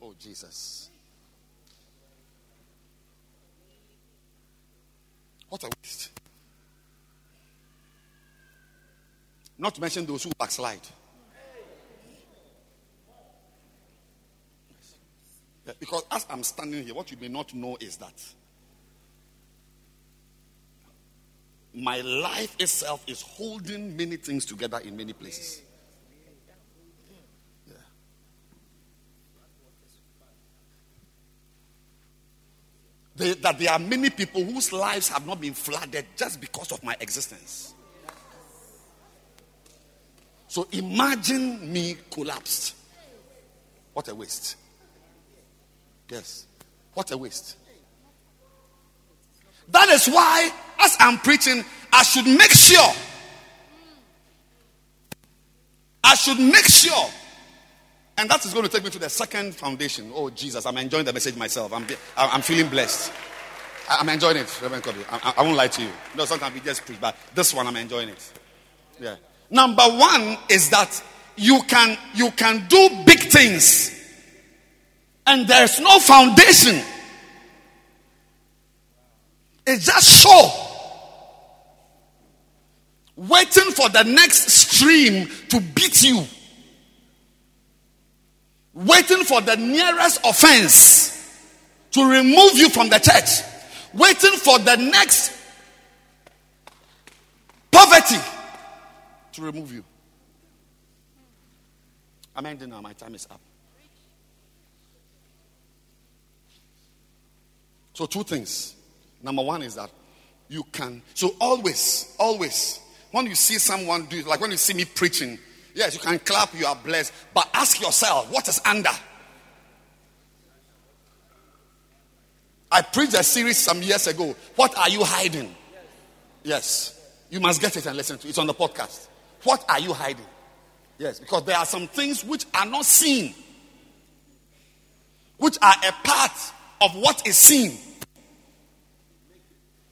Oh, Jesus. What a waste. Not to mention those who backslide. Because as I'm standing here, what you may not know is that my life itself is holding many things together in many places. They- that there are many people whose lives have not been flooded just because of my existence. So imagine me collapsed. What a waste. Yes. What a waste. That is why, as I'm preaching, I should make sure. I should make sure. And that is going to take me to the second foundation. Oh, Jesus, I'm enjoying the message myself. I'm, I'm feeling blessed. I'm enjoying it, Reverend Kobe. I, I- I won't lie to you. No, sometimes we just preach, but this one I'm enjoying it. Yeah. Number one is that you can you can do big things, and there's no foundation. It's just show. Waiting for the next stream to beat you. Waiting for the nearest offense to remove you from the church. Waiting for the next poverty to remove you. I'm ending now. My time is up. So, two things. Number one is that you can. So, always, always, when you see someone do, like when you see me preaching, yes, you can clap, you are blessed. But ask yourself, what is under? I preached a series some years ago. What are you hiding? Yes. You must get it and listen to it. It's on the podcast. What are you hiding? Yes, because there are some things which are not seen, which are a part of what is seen,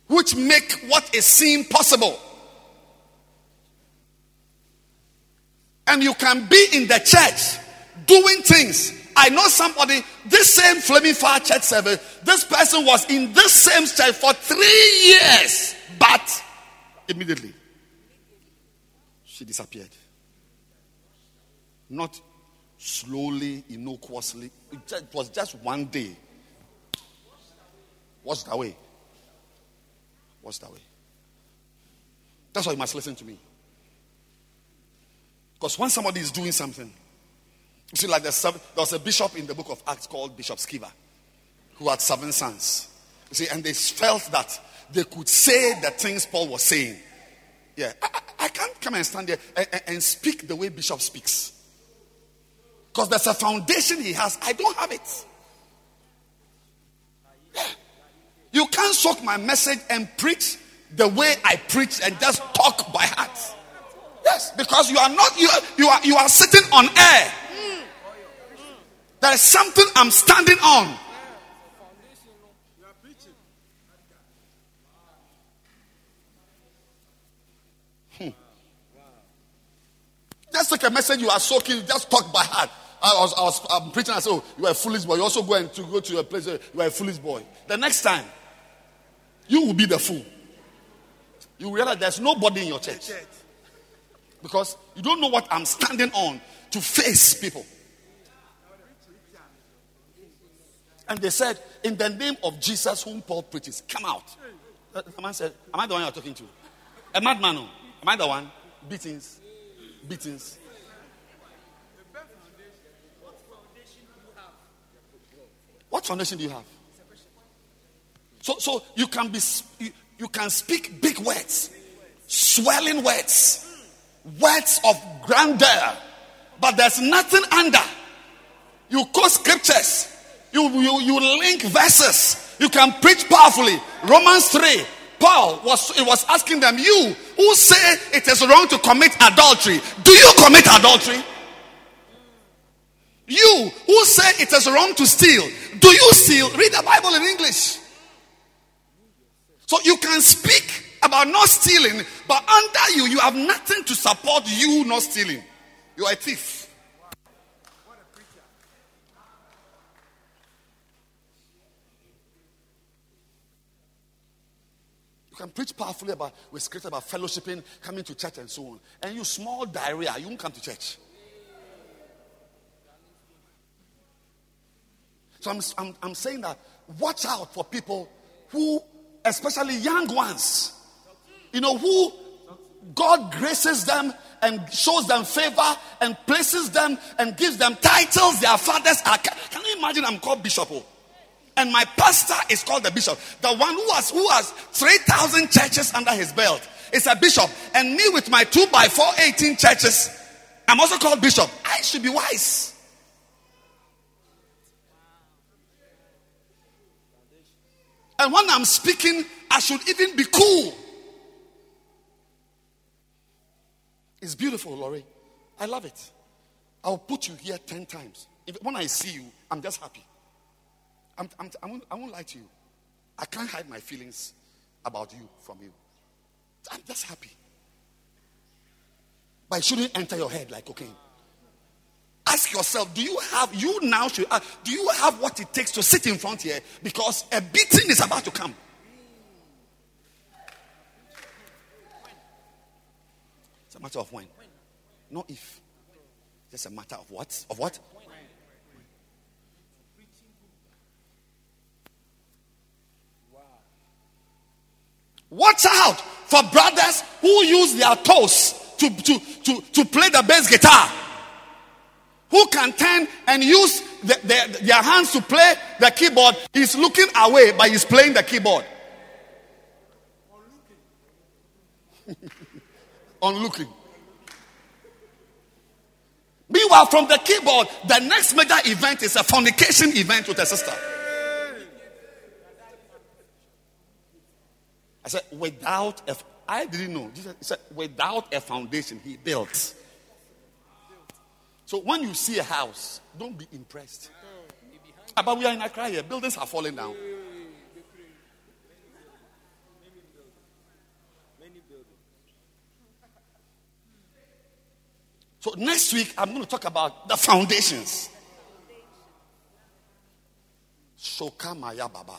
which make what is seen possible. And you can be in the church doing things. I know somebody, this same Flaming Fire Church service, this person was in this same church for three years, but immediately she disappeared. Not slowly, innocuously. It it was just one day. Washed away. Washed away. That's why you must listen to me. Because when somebody is doing something, you see, like there's there was a bishop in the book of Acts called Bishop Skiva, who had seven sons. You see, and they felt that they could say the things Paul was saying. Yeah, I, I- I can't come and stand there and, and- and speak the way Bishop speaks. Because there's a foundation he has. I don't have it. Yeah. You can't soak my message and preach the way I preach and just talk by heart. Yes, because you are not you are, you are you are sitting on air. There is something I'm standing on. Hmm. Just take a message you are soaking, just talk by heart. I was, I was I'm preaching, I said, oh, you are a foolish boy. You also going to go to a place you are a foolish boy. The next time, you will be the fool. You realize there's nobody in your church. Because you don't know what I'm standing on to face people. And they said, In the name of Jesus, whom Paul preaches, come out. Uh, the man said, Am I the one you're talking to? A madman. oh. Am I the one? Beatings. Beatings. What foundation do you have? What foundation do you have? So, so you can be you, you can speak big words, swelling words, words of grandeur, but there's nothing under. You quote scriptures, you, you, you link verses, you can preach powerfully. Romans 3. Paul was it was asking them, You who say it is wrong to commit adultery, do you commit adultery? You who say it is wrong to steal, do you steal? Read the Bible in English. So you can speak about not stealing, but under you, you have nothing to support you not stealing. You are a thief. You can preach powerfully about with scripture about fellowshipping, coming to church, and so on. And you small diarrhea, you won't come to church. So I'm, I'm, I'm saying that watch out for people who, especially young ones, you know, who God graces them and shows them favor and places them and gives them titles their fathers are. Can you imagine? I'm called Bishop. oh? And my pastor is called the bishop. The one who has who has 3,000 churches under his belt is a bishop. And me with my 2 by 4, 18 churches, I'm also called bishop. I should be wise. And when I'm speaking, I should even be cool. It's beautiful, Laurie. I love it. I'll put you here 10 times. If, when I see you, I'm just happy. I'm, I'm, I, won't, I won't lie to you. I can't hide my feelings about you from you. I'm just happy. But it shouldn't enter your head like cocaine. Ask yourself, do you have, you now should, ask, do you have what it takes to sit in front here? Because a beating is about to come. It's a matter of when. Not if. Just a matter of what? Of what? Watch out for brothers who use their toes to, to, to, to play the bass guitar. Who can turn and use the, the- their hands to play the keyboard. He's looking away, but he's playing the keyboard. On looking. On looking. Meanwhile, from the keyboard, the next major event is a fornication event with a sister. I said, without a, I didn't know. Jesus said, without a foundation, he built. So when you see a house, don't be impressed. But we are in Accra here. Buildings are falling down. So next week, I'm going to talk about the foundations. Shokamaya Baba.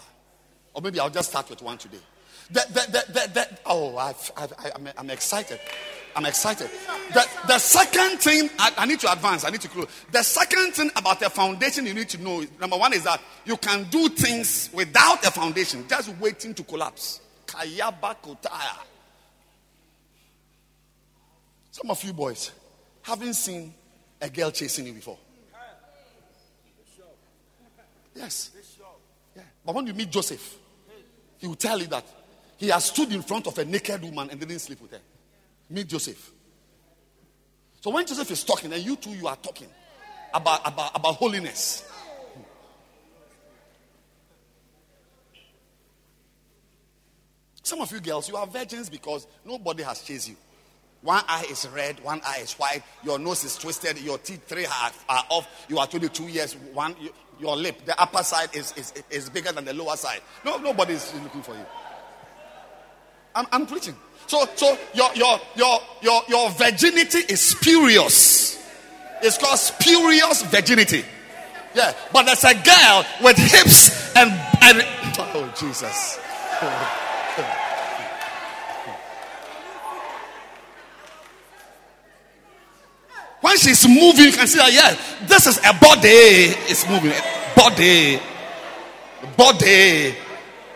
Or maybe I'll just start with one today. The, the, the, oh, I'm, I'm excited. I'm excited. The, the second thing, I, I need to advance, I need to close. The second thing about a foundation you need to know, is- number one, is that you can do things without a foundation, just waiting to collapse. Kayaba Kotaya. Some of you boys haven't seen a girl chasing you before. Yes. Yeah. But when you meet Joseph, he will tell you that he has stood in front of a naked woman and didn't sleep with her. Meet Joseph. So when Joseph is talking, and you two you are talking about, about, about holiness. Some of you girls, you are virgins because nobody has chased you. One eye is red, one eye is white. Your nose is twisted. Your teeth three are, are off. You are 22 years. One, your lip, the upper side is, is, is bigger than the lower side. No, nobody is looking for you. I'm, I'm preaching. So, so your, your, your, your, your virginity is spurious. It's called spurious virginity. Yeah, but there's a girl with hips and, and oh Jesus. When she's moving, you can see that, yeah, this is a body. It's moving. Body. Body.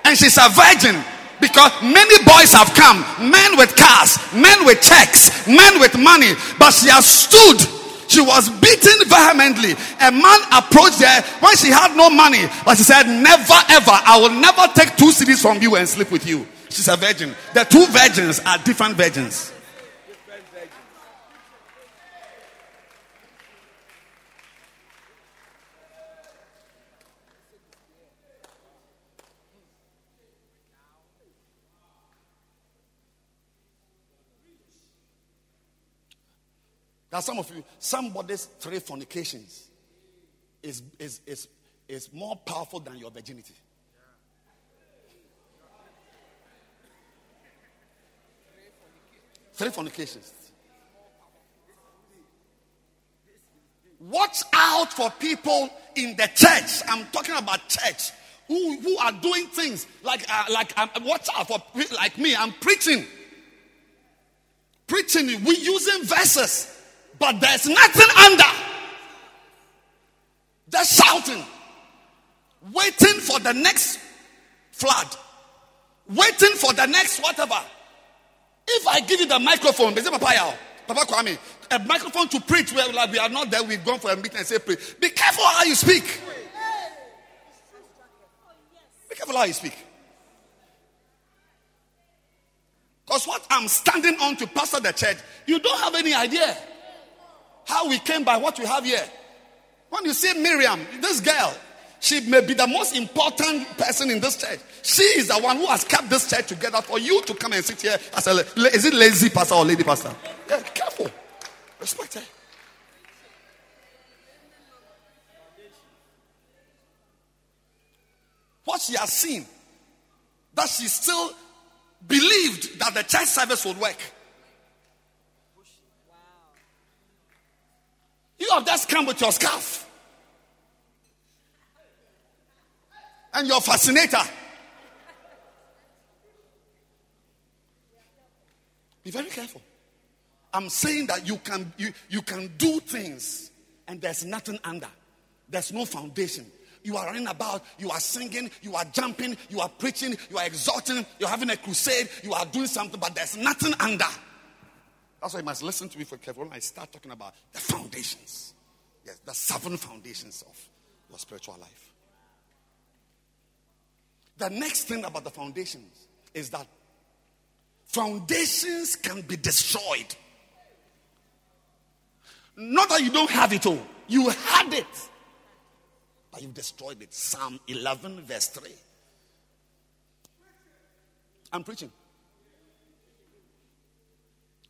And she's a virgin. Because many boys have come, men with cars, men with checks, men with money, but she has stood. She was beaten vehemently. A man approached her when she had no money, but she said, Never ever, I will never take two cedis from you and sleep with you. She's a virgin. The two virgins are different virgins. Now, some of you, somebody's three fornications is, is, is, is more powerful than your virginity. Three fornications. Watch out for people in the church. I'm talking about church who, who are doing things like uh, like um, watch out for like me. I'm preaching, preaching. We using verses but there's nothing under. They're shouting, waiting for the next flood, waiting for the next whatever. If I give you the microphone, Papa Papa Kwame, a microphone to preach where like we are not there, we've gone for a meeting and say, pray. Be careful how you speak. Be careful how you speak. Because what I'm standing on to pastor the church, you don't have any idea how we came by what we have here. When you see Miriam, this girl, she may be the most important person in this church. She is the one who has kept this church together for you to come and sit here as a is it lazy pastor or lady pastor? Yeah, careful. Respect her. What she has seen, that she still believed that the church service would work. You have just come with your scarf and your fascinator. Be very careful. I'm saying that you can you, you can do things and there's nothing under. There's no foundation. You are running about, you are singing, you are jumping, you are preaching, you are exhorting, you're having a crusade, you are doing something, but there's nothing under. That's why you must listen to me for careful when I start talking about the foundations. Yes, the seven foundations of your spiritual life. The next thing about the foundations is that foundations can be destroyed. Not that you don't have it all, you had it, but you destroyed it. Psalm 11, verse 3. I'm preaching.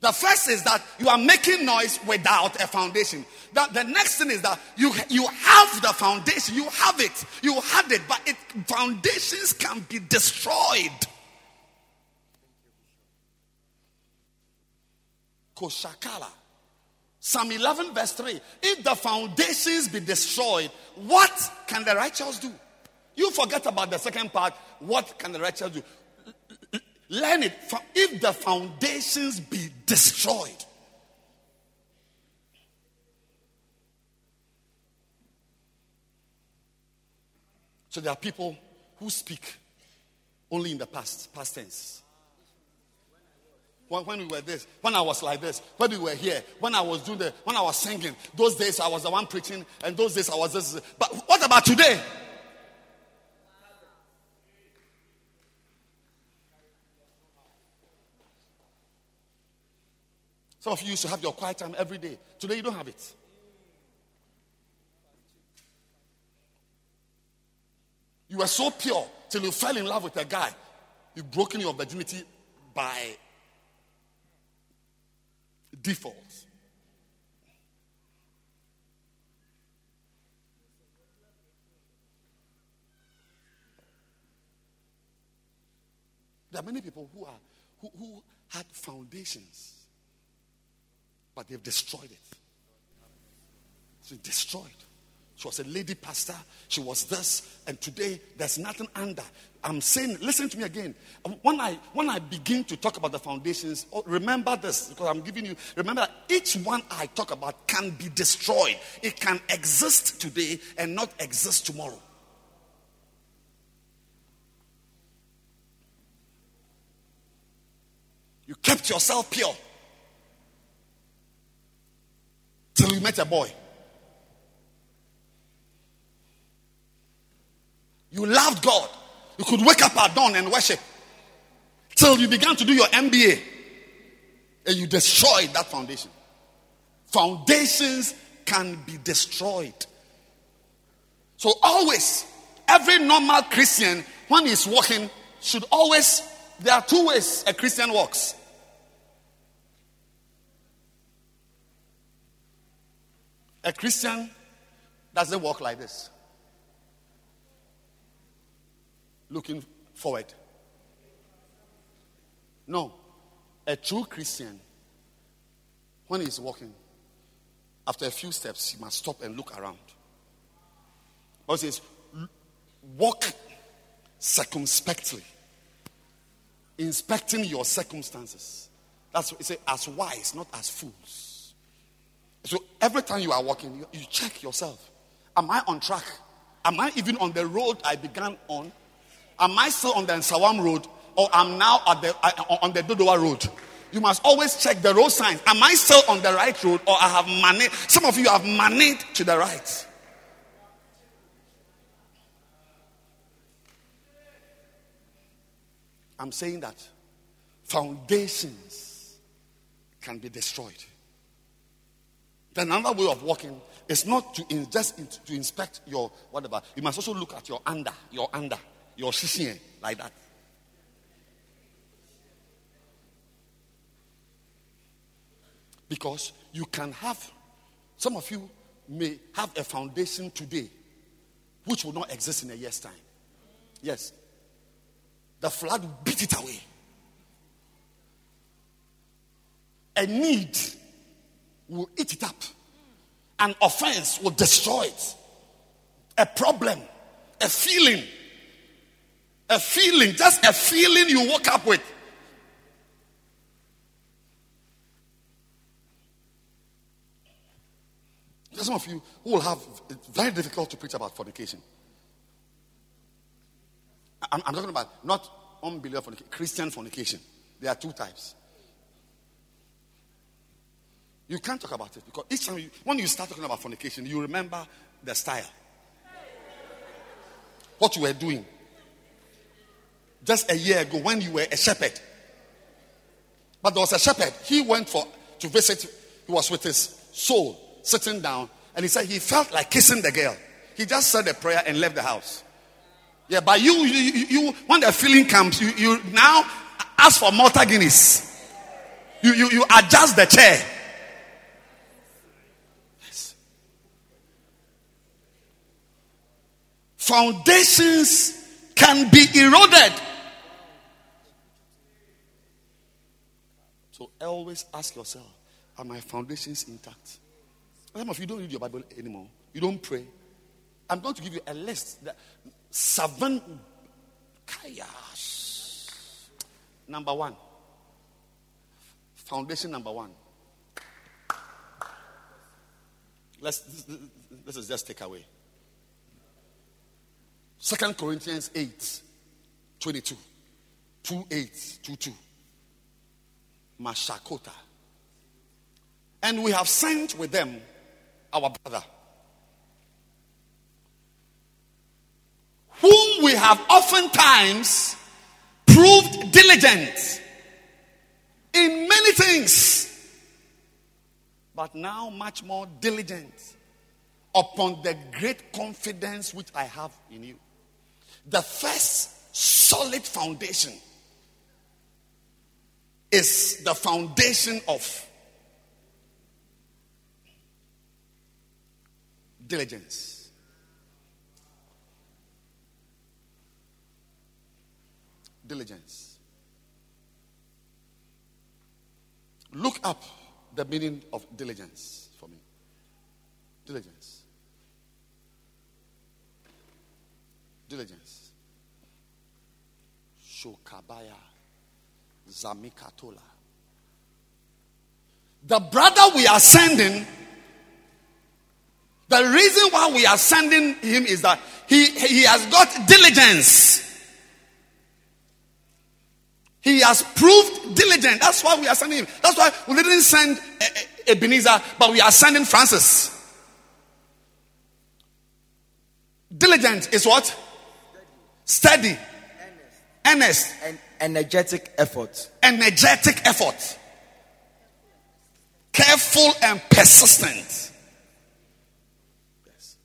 The first is that you are making noise without a foundation. That the next thing is that you you have the foundation, you have it, you had it, but it, foundations can be destroyed. Koshakala. Psalm 11, verse 3. If the foundations be destroyed, what can the righteous do? You forget about the second part. What can the righteous do? Learn it. If the foundations be destroyed, So there are people who speak only in the past, past tense. When, when, we were this, when I was like this, when we were here, when I was doing the, when I was singing, those days I was the one preaching, and those days I was this. But what about today? Some of you used to have your quiet time every day. Today you don't have it. You were so pure till you fell in love with a guy. You've broken your virginity by default. There are many people who are who, who had foundations, but they've destroyed it. So destroyed. She was a lady pastor. She was this, and today there's nothing under. I'm saying, listen to me again. When I when I begin to talk about the foundations, oh, remember this because I'm giving you. Remember, each one I talk about can be destroyed. It can exist today and not exist tomorrow. You kept yourself pure till you met a boy. You loved God. You could wake up at dawn and worship till you began to do your MBA and you destroyed that foundation. Foundations can be destroyed. So, always, every normal Christian, when he's walking, should always, there are two ways a Christian walks A Christian doesn't walk like this, looking forward. No, a true Christian, when he's walking, after a few steps, he must stop and look around. But says, walk circumspectly, inspecting your circumstances. That's what it says, as wise, not as fools. So every time you are walking, you, you check yourself. Am I on track? Am I even on the road I began on? Am I still on the Sawam road? Or am now at the, uh, on the Dodowa road? You must always check the road signs. Am I still on the right road or I have money? Some of you have money to the right. I'm saying that foundations can be destroyed. Another way of walking is not to in, just in, to inspect your whatever. You must also look at your under, your under, your shishin like that. Because you can have, some of you may have a foundation today which will not exist in a year's time. Yes. The flood will beat it away. A need will eat it up. An offense will destroy it. A problem, a feeling, a feeling, just a feeling you woke up with. There's some of you who will have it's very difficult to preach about fornication. I'm, I'm talking about not unbeliever fornication, Christian fornication. There are two types. You can't talk about it because each time you, when you start talking about fornication, you remember the style. What you were doing just a year ago when you were a shepherd. But there was a shepherd. He went for to visit. He was with his soul sitting down, and he said he felt like kissing the girl. He just said a prayer and left the house. Yeah, but you, you, you when the feeling comes, you, you now ask for Malta Guinness. You, you, you adjust the chair. Foundations can be eroded. So always ask yourself Are my foundations intact? Some of you don't read your Bible anymore, you don't pray. I'm going to give you a list. That seven kayas. Number one. Foundation number one. Let's this is just take away. Second Corinthians 8 22. 2 8 2 2. Mashakota. And we have sent with them our brother, whom we have oftentimes proved diligent in many things, but now much more diligent upon the great confidence which I have in you. The first solid foundation is the foundation of diligence. Diligence. Look up the meaning of diligence for me. Diligence. Diligence. Shokabaya. Zamikatola. The brother we are sending, the reason why we are sending him is that he, he has got diligence. He has proved diligent. That's why we are sending him. That's why we didn't send eh, eh, Ebenezer, but we are sending Francis. Diligent is what? Steady. Earnest. And energetic effort. Energetic effort. Careful and persistent. Yes.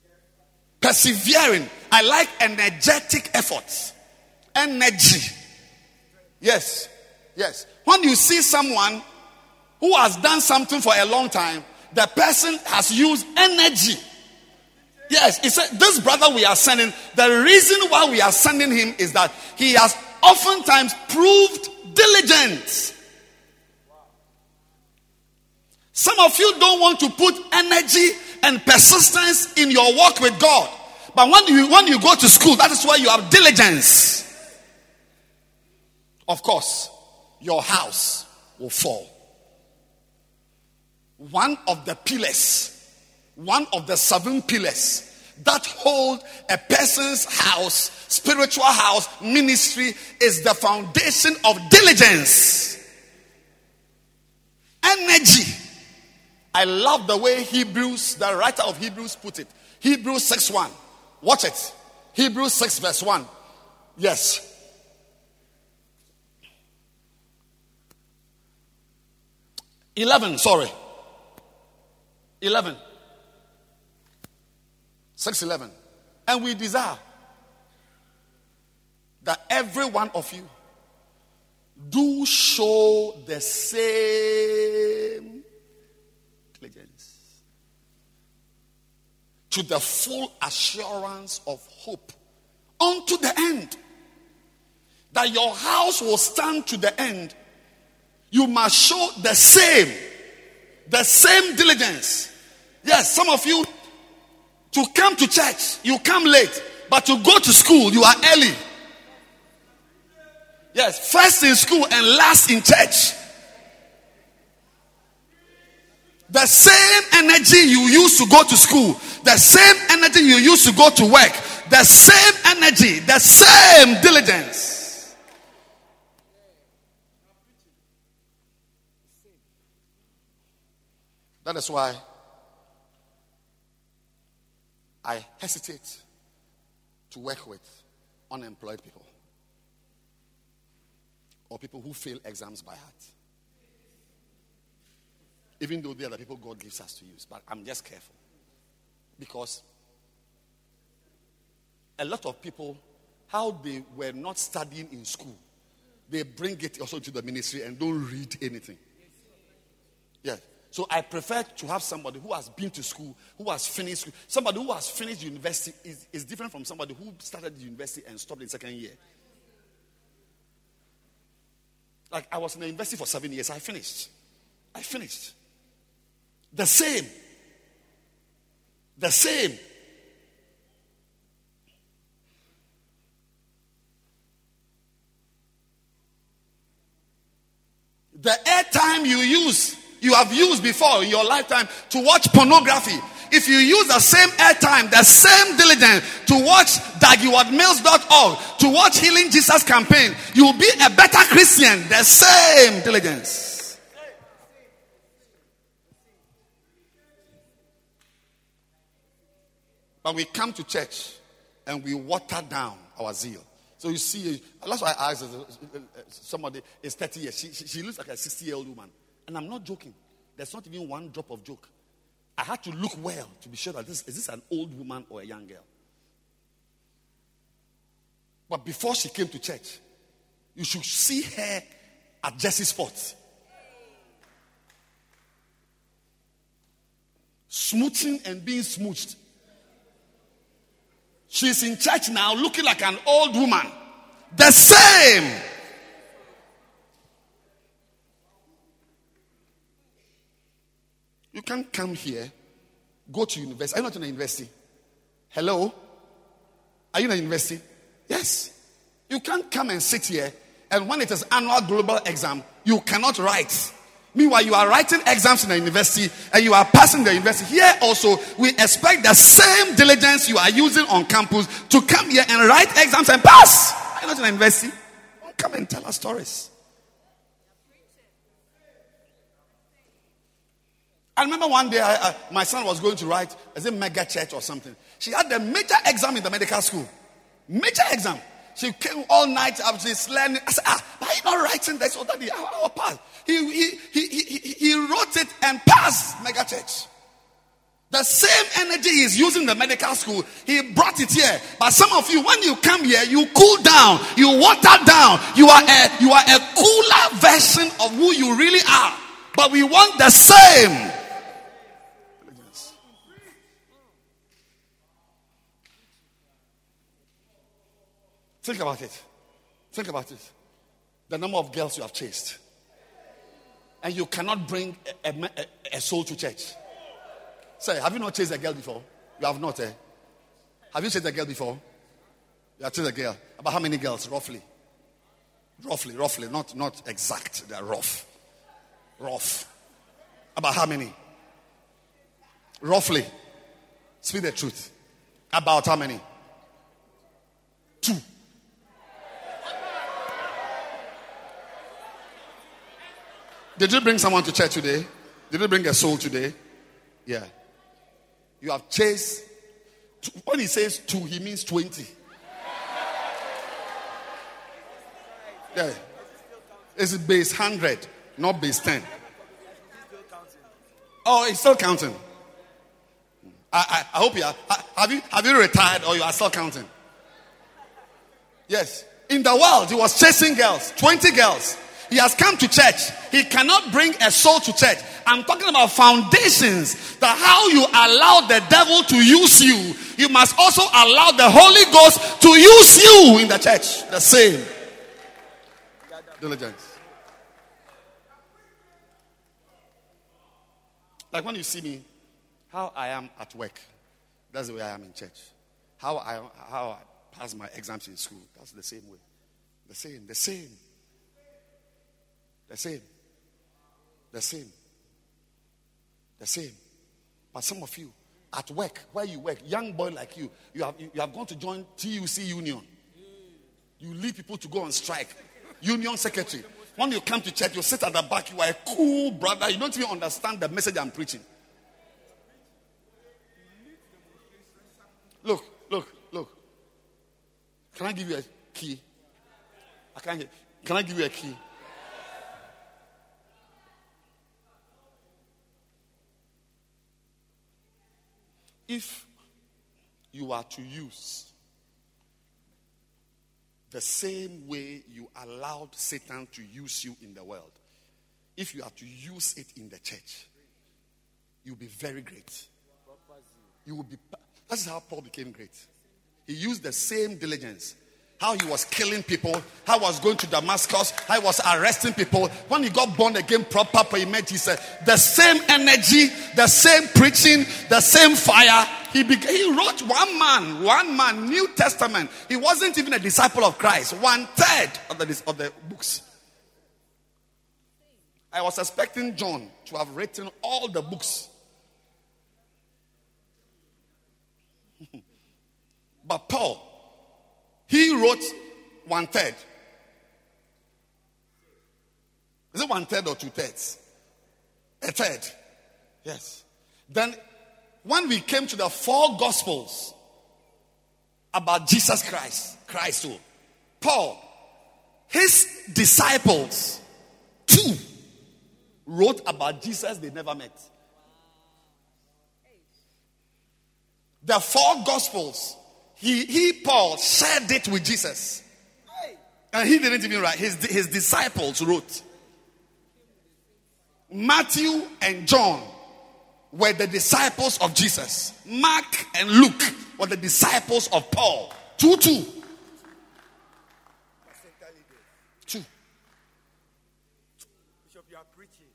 Persevering. I like energetic effort. Energy. Yes. Yes. When you see someone who has done something for a long time, the person has used energy. Yes, he said, This brother we are sending, the reason why we are sending him is that he has oftentimes proved diligent. Some of you don't want to put energy and persistence in your work with God. But when you when you go to school, that is why you have diligence. Of course, your house will fall. One of the pillars, one of the seven pillars that hold a person's house, spiritual house, ministry is the foundation of diligence, energy. I love the way Hebrews, the writer of Hebrews, put it. Hebrews 6 1. Watch it. Hebrews 6, verse 1. Yes. 11, sorry. 11. 611. And we desire that every one of you do show the same diligence to the full assurance of hope unto the end. That your house will stand to the end you must show the same, the same diligence. Yes, some of you, to come to church, you come late, but to go to school, you are early. Yes, first in school and last in church. The same energy you use to go to school, the same energy you use to go to work, the same energy, the same diligence. That is why I hesitate to work with unemployed people or people who fail exams by heart. Even though they are the people God gives us to use, but I'm just careful because a lot of people, how they were not studying in school, they bring it also to the ministry and don't read anything. Yeah. So I prefer to have somebody who has been to school, who has finished school. Somebody who has finished university is, is different from somebody who started university and stopped in second year. Like I was in the university for seven years, I finished. I finished. The same. The same. The airtime you use you have used before in your lifetime to watch pornography. If you use the same airtime, the same diligence to watch daghewardmills.org, to watch Healing Jesus campaign, you will be a better Christian. The same diligence. But we come to church and we water down our zeal. So you see, that's why I asked somebody is 30 years. She, she, she looks like a 60 year old woman. And I'm not joking. There's not even one drop of joke. I had to look well to be sure that this is this an old woman or a young girl. But before she came to church, you should see her at Jesse's Sports. Smooching and being smooched. She's in church now looking like an old woman. The same. You can't come here, go to university. Are you not in a university? Hello? Are you in a university? Yes. You can't come and sit here, and when it is annual global exam, you cannot write. Meanwhile, you are writing exams in the university and you are passing the university. Here also, we expect the same diligence you are using on campus to come here and write exams and pass. Are you not in the university? Don't come and tell us stories. I remember one day I, I, my son was going to write as a mega church or something. She had a major exam in the medical school. Major exam. She came all night after she's learning. I said, ah, why are you not writing this or that? I'll pass. He, he, he, he, he wrote it and passed mega church. The same energy he's using in the medical school, he brought it here. But some of you, when you come here, you cool down, you water down. You are a you are a cooler version of who you really are. But we want the same. Think about it. Think about it. The number of girls you have chased. And you cannot bring a, a, a soul to church. Say, have you not chased a girl before? You have not, eh? Have you chased a girl before? You have chased a girl. About how many girls, roughly? Roughly, roughly, not, not exact. They're rough. Rough. About how many? Roughly. Speak the truth. About how many? Two. Did you bring someone to church today? Did you bring a soul today? Yeah. You have chased. When he says two, he means 20. Yeah. It's base 100, not base 10. Oh, he's still counting. I, I, I hope you are. Have you, have you retired or you are still counting? Yes. In the world, he was chasing girls, 20 girls. He has come to church. He cannot bring a soul to church. I'm talking about foundations. That how you allow the devil to use you, you must also allow the Holy Ghost to use you in the church. The same. Diligence. Like when you see me, how I am at work, that's the way I am in church. How I how I pass my exams in school, that's the same way. The same, the same. The same. The same. The same. But some of you, at work, where you work, young boy like you, you have, you have gone to join TUC Union. You lead people to go on strike. Union secretary. When you come to church, you sit at the back, you are a cool brother. You don't even understand the message I'm preaching. Look, look, look. Can I give you a key? I can't. Can I give you a key? If you are to use the same way you allowed Satan to use you in the world, if you are to use it in the church, you'll be very great. You will be. That's how Paul became great. He used the same diligence how he was killing people, how he was going to Damascus, how he was arresting people. When he got born again, proper, he met, he said, the same energy, the same preaching, the same fire. He, he wrote one man, one man, New Testament. He wasn't even a disciple of Christ, one third of the, of the books. I was expecting John to have written all the books. but Paul, he wrote one third. Is it one third or two thirds? A third. Yes. Then, when we came to the four gospels about Jesus Christ, Christ, who? Paul, his disciples, two, wrote about Jesus they never met. The four gospels he, he Paul, shared it with Jesus. And he didn't even write, his, his disciples wrote. Matthew and John were the disciples of Jesus. Mark and Luke were the disciples of Paul. Two, two. Two. Bishop, you are preaching.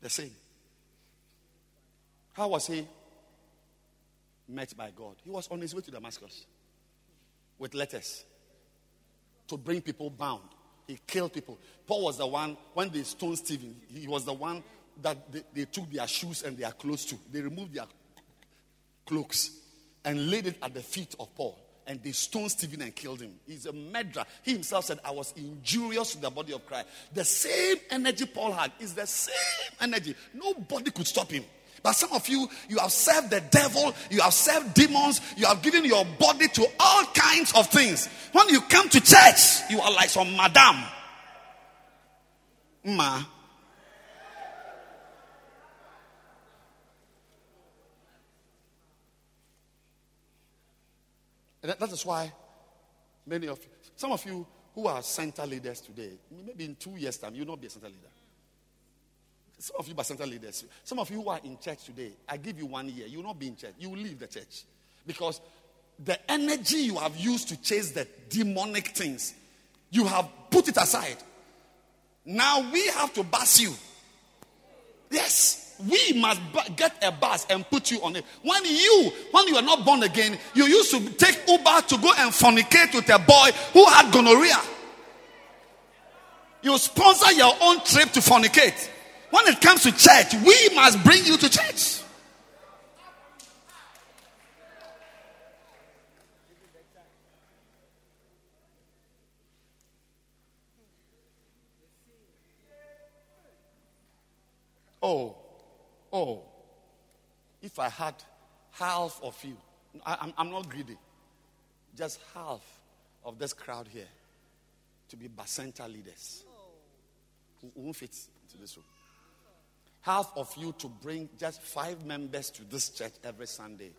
The same. How was he met by God? He was on his way to Damascus with letters to bring people bound. He killed people. Paul was the one, when they stoned Stephen, he was the one that they, they took their shoes and their clothes to. They removed their cloaks and laid it at the feet of Paul. And they stoned Stephen and killed him. He's a murderer. He himself said, I was injurious to the body of Christ. The same energy Paul had is the same energy. Nobody could stop him. But some of you, you have served the devil, you have served demons, you have given your body to all kinds of things. When you come to church, you are like some madam. Ma. And that, is why many of you, some of you who are center leaders today, maybe in two years' time, you will not be a center leader. Some of you are center leaders. Some of you who are in church today, I give you one year, you will not be in church. You will leave the church. Because the energy you have used to chase the demonic things, you have put it aside. Now we have to bus you. Yes. We must get a bus and put you on it. When you, when you are not born again, you used to take Uber to go and fornicate with a boy who had gonorrhea. You sponsor your own trip to fornicate. When it comes to church, we must bring you to church. Oh, oh, if I had half of you, I, am not greedy, just half of this crowd here to be Bacenta leaders. Who won't fit into this room half of you to bring just five members to this church every Sunday,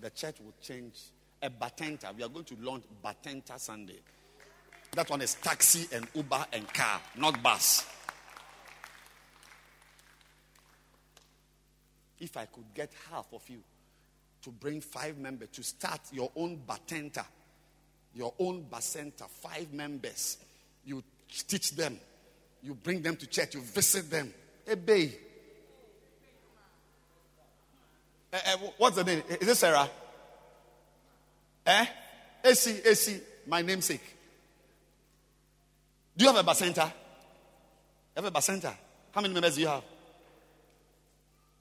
the church will change. A Bacenta, we are going to launch Bacenta Sunday. That one is taxi and Uber and car, not bus. If I could get half of you to bring five members to start your own Bacenta, your own Bacenta, five members, you teach them, you bring them to church, you visit them. Obey. Uh, uh, what's the name? Is it Sarah? Eh? AC, AC, my namesake. Do you have a bacenta? You have a bacenta? How many members do you have?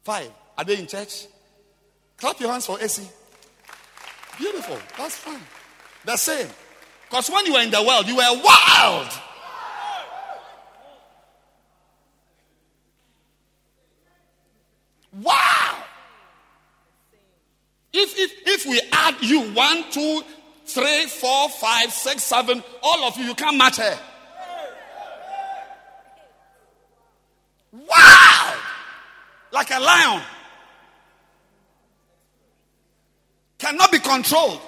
Five. Are they in church? Clap your hands for AC. Beautiful. That's fine. The same. Because when you were in the world, you were wild. Wow. If, if, if we add you one, two, three, four, five, six, seven, all of you, you can't match her. Wow! Like a lion. Cannot be controlled.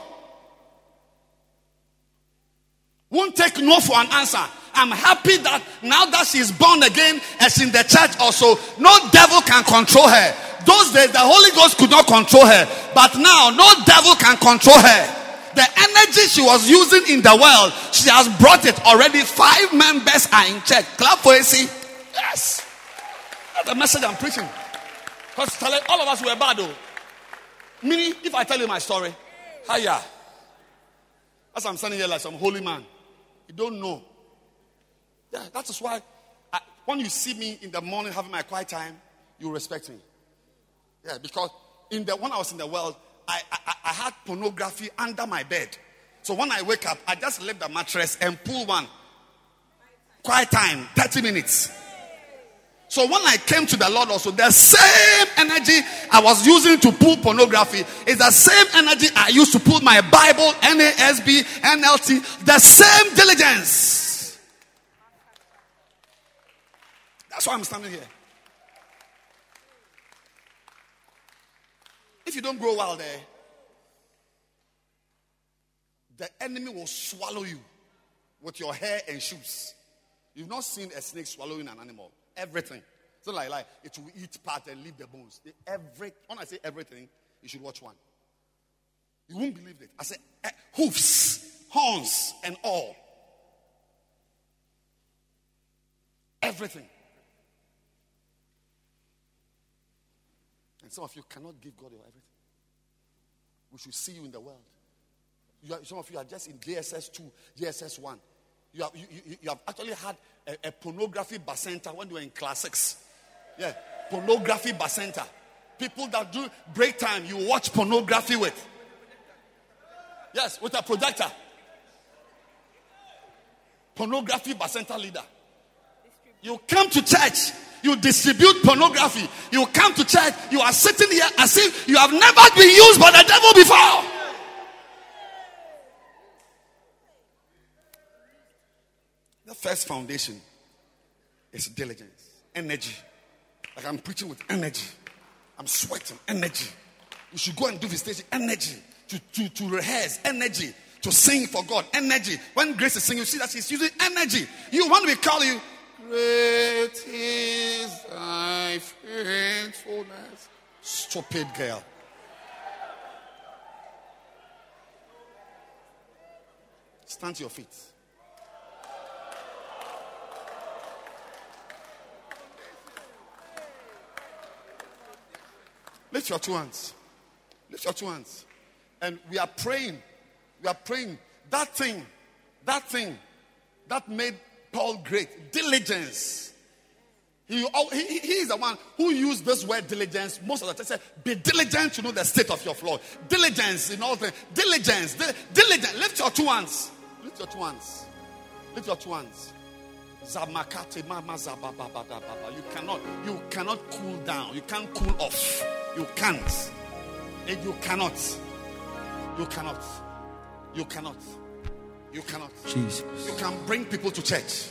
Won't take no for an answer. I'm happy that now that she's born again and she's in the church also, no devil can control her. Those days, the Holy Ghost could not control her. But now, no devil can control her. The energy she was using in the world, she has brought it already. Five members are in church. Clap for AC. Yes. That's the message I'm preaching. Because all of us were bad though. Meaning, if I tell you my story, hiya. As I'm standing here like some holy man, you don't know. Yeah, that is why I, when you see me in the morning having my quiet time, you respect me. Yeah, because in the when I was in the world, I, I, I had pornography under my bed. So when I wake up, I just lift the mattress and pull one. Quiet time, 30 minutes. So when I came to the Lord also, the same energy I was using to pull pornography is the same energy I used to pull my Bible, NASB, NLT, the same diligence. That's why I'm standing here. If you don't grow well there, the enemy will swallow you with your hair and shoes. You've not seen a snake swallowing an animal. Everything. So like, like it will eat part and leave the bones. Every when I say everything, you should watch one. You won't believe it. I said, eh, hoofs, horns, and all. Everything. And some of you cannot give God your everything. We should see you in the world. You are, some of you are just in JSS 2, JSS 1. You have, you, you, you have actually had a, a pornography bacenta when you were in class 6. Yeah, pornography bacenta. People that do break time, you watch pornography with. Yes, with a projector. Pornography bacenta leader. You come to church, you distribute pornography. You come to church, you are sitting here as if you have never been used by the devil before. The first foundation is diligence, energy. Like I'm preaching with energy. I'm sweating, energy. You should go and do visitation, energy. To, to, to rehearse, energy. To sing for God, energy. When Grace is singing, you see that she's using energy. You want to call you, Great is thy faithfulness. Stupid girl. Stand to your feet. Lift your two hands. Lift your two hands. And we are praying. We are praying. That thing, that thing that made Paul great, diligence. He, he, he is the one who used this word diligence most of the time. Said, Be diligent to know the state of your floor. Diligence in all things. Diligence. Di- diligence. Lift your two hands. Lift your two hands. Lift your two hands. Zamakate mama. You cannot, you cannot cool down. You can't cool off. You can't. And you cannot. You cannot. You cannot. You cannot. Jesus. You can bring people to church.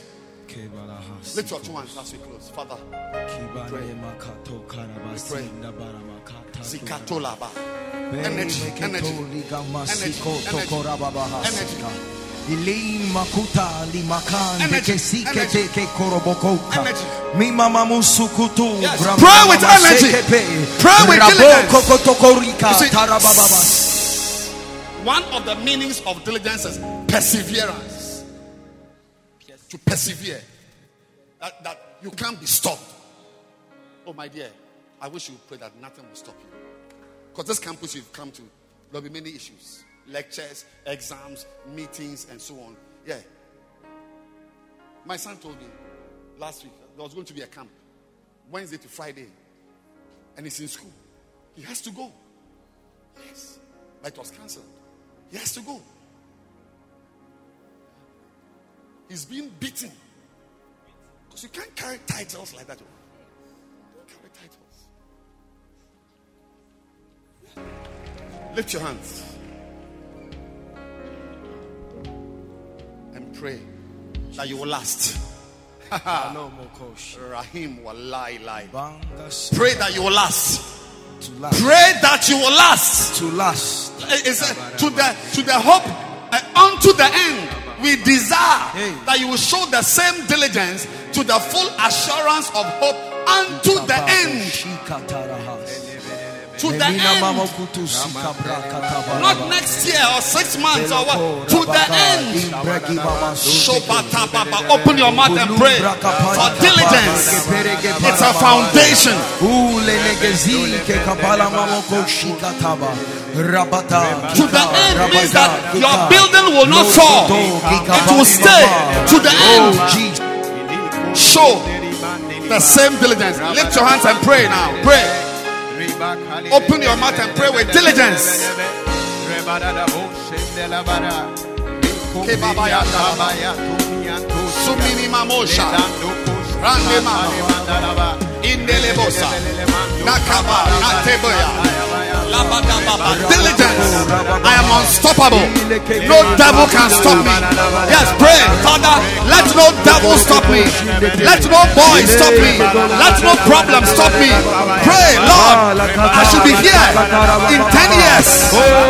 Lift your two hands as we close. Father, Zikatolaba. Energy, energy, Ili makuta li makande Energy, energy. korobokoka. Energy. Mi mama musukutu. Yes, brama pray with energy. Pray with Rabo diligence. kokotokorika You see, tarabababa. One of the meanings of diligence is perseverance. To persevere. That, that you can't be stopped. Oh, my dear, I wish you pray that nothing will stop you. Because this campus you've come to, there'll be many issues lectures, exams, meetings, and so on. Yeah. My son told me last week there was going to be a camp Wednesday to Friday, and he's in school. He has to go. Yes. But it was cancelled. He has to go. He's being beaten. Because you can't carry titles like that. Oh. Don't carry titles. Lift your hands and pray that you will last. Rahim wallahi. Banga Pray that you will last. Pray that you will last. To last. It's, uh, to the to the hope uh, unto the end. We desire that you will show the same diligence to the full assurance of hope unto the end. To the end. Not next year or six months or what. To the end. Open your mouth and pray for diligence. It's a foundation. To the end means that your building will not fall. It will stay to the end. Show the same diligence. Lift your hands and pray now. Pray. Open your mouth and pray with diligence. Sumini mamosha. Rande. Indelebosa. Nakaba. Labadababa. Diligence. I am unstoppable. No devil can stop me. Yes, pray. Father, let no devil stop me. Let no boy stop me. Let no problem stop me. Pray, Lord. I should be here in 10 years. Oh.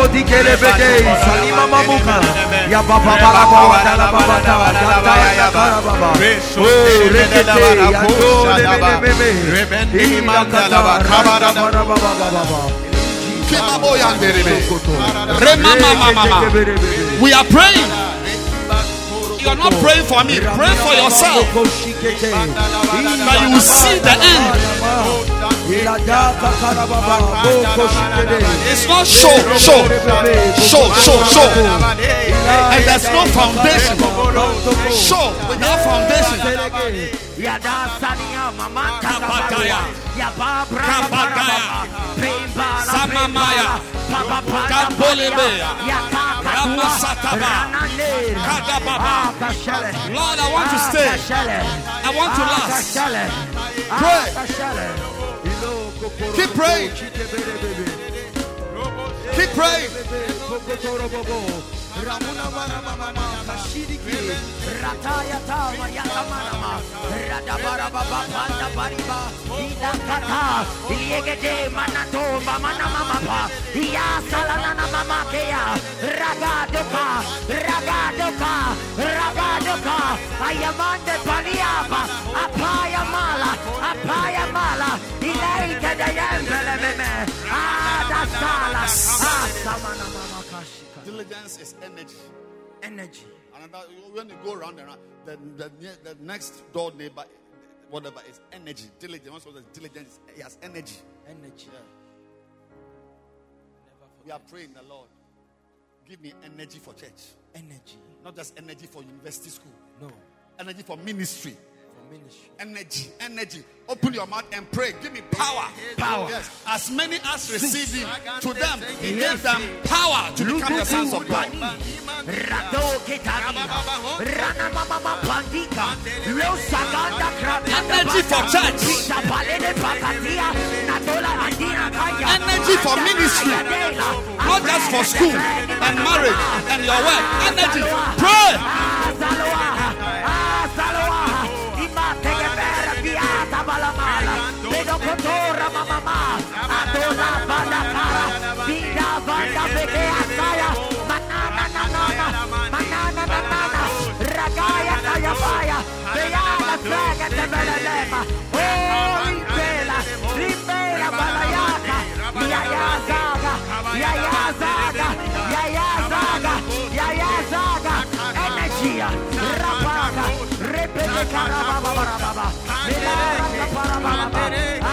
Oh, We are praying. You are not praying for me. Pray for yourself. That you will see the end. It's not show, show, show, show, show. And there's no foundation. Show without foundation. Samamaya. Kambolebea. Ramasataba. Kadababa. Lord, I want to stay. I want to last. Pray. Keep praying. Keep praying. Ayamande paliaba apaya mala apaya mala ilaika dayembele meme ada sala asamana mama kashika Diligence is energy. energy Another, when you go around and around, the, the, the next door neighbor, whatever, is energy. Diligence. Diligence, he has energy. energy We are praying the Lord. Give me energy for church. energy Not just energy for university school. no Energy for ministry. For ministry Energy. Energy. Open your mouth and pray. Give me power. Power. Yes. As many as receive him, to them, he gave them power to become the sons of God. Rado Ketamina, Rana Mama Pandika, Lo Saganda Krata, Energy for church. Pita Palene Pakatia, Natola Andina Kaya, Energy for ministry. Not just for school and marriage and your work. Energy. Pray. mamá, adona banda cara, vida banda pequeña cara, manana nanana, manana nanana, ragaya tayabaya, beyana saga te belelema, oh ribela, ribela balayaka, yaya zaga, yaya zaga, yaya zaga, yaya zaga, energía, rapaga, repete cara, baba, baba, baba, baba, baba, baba,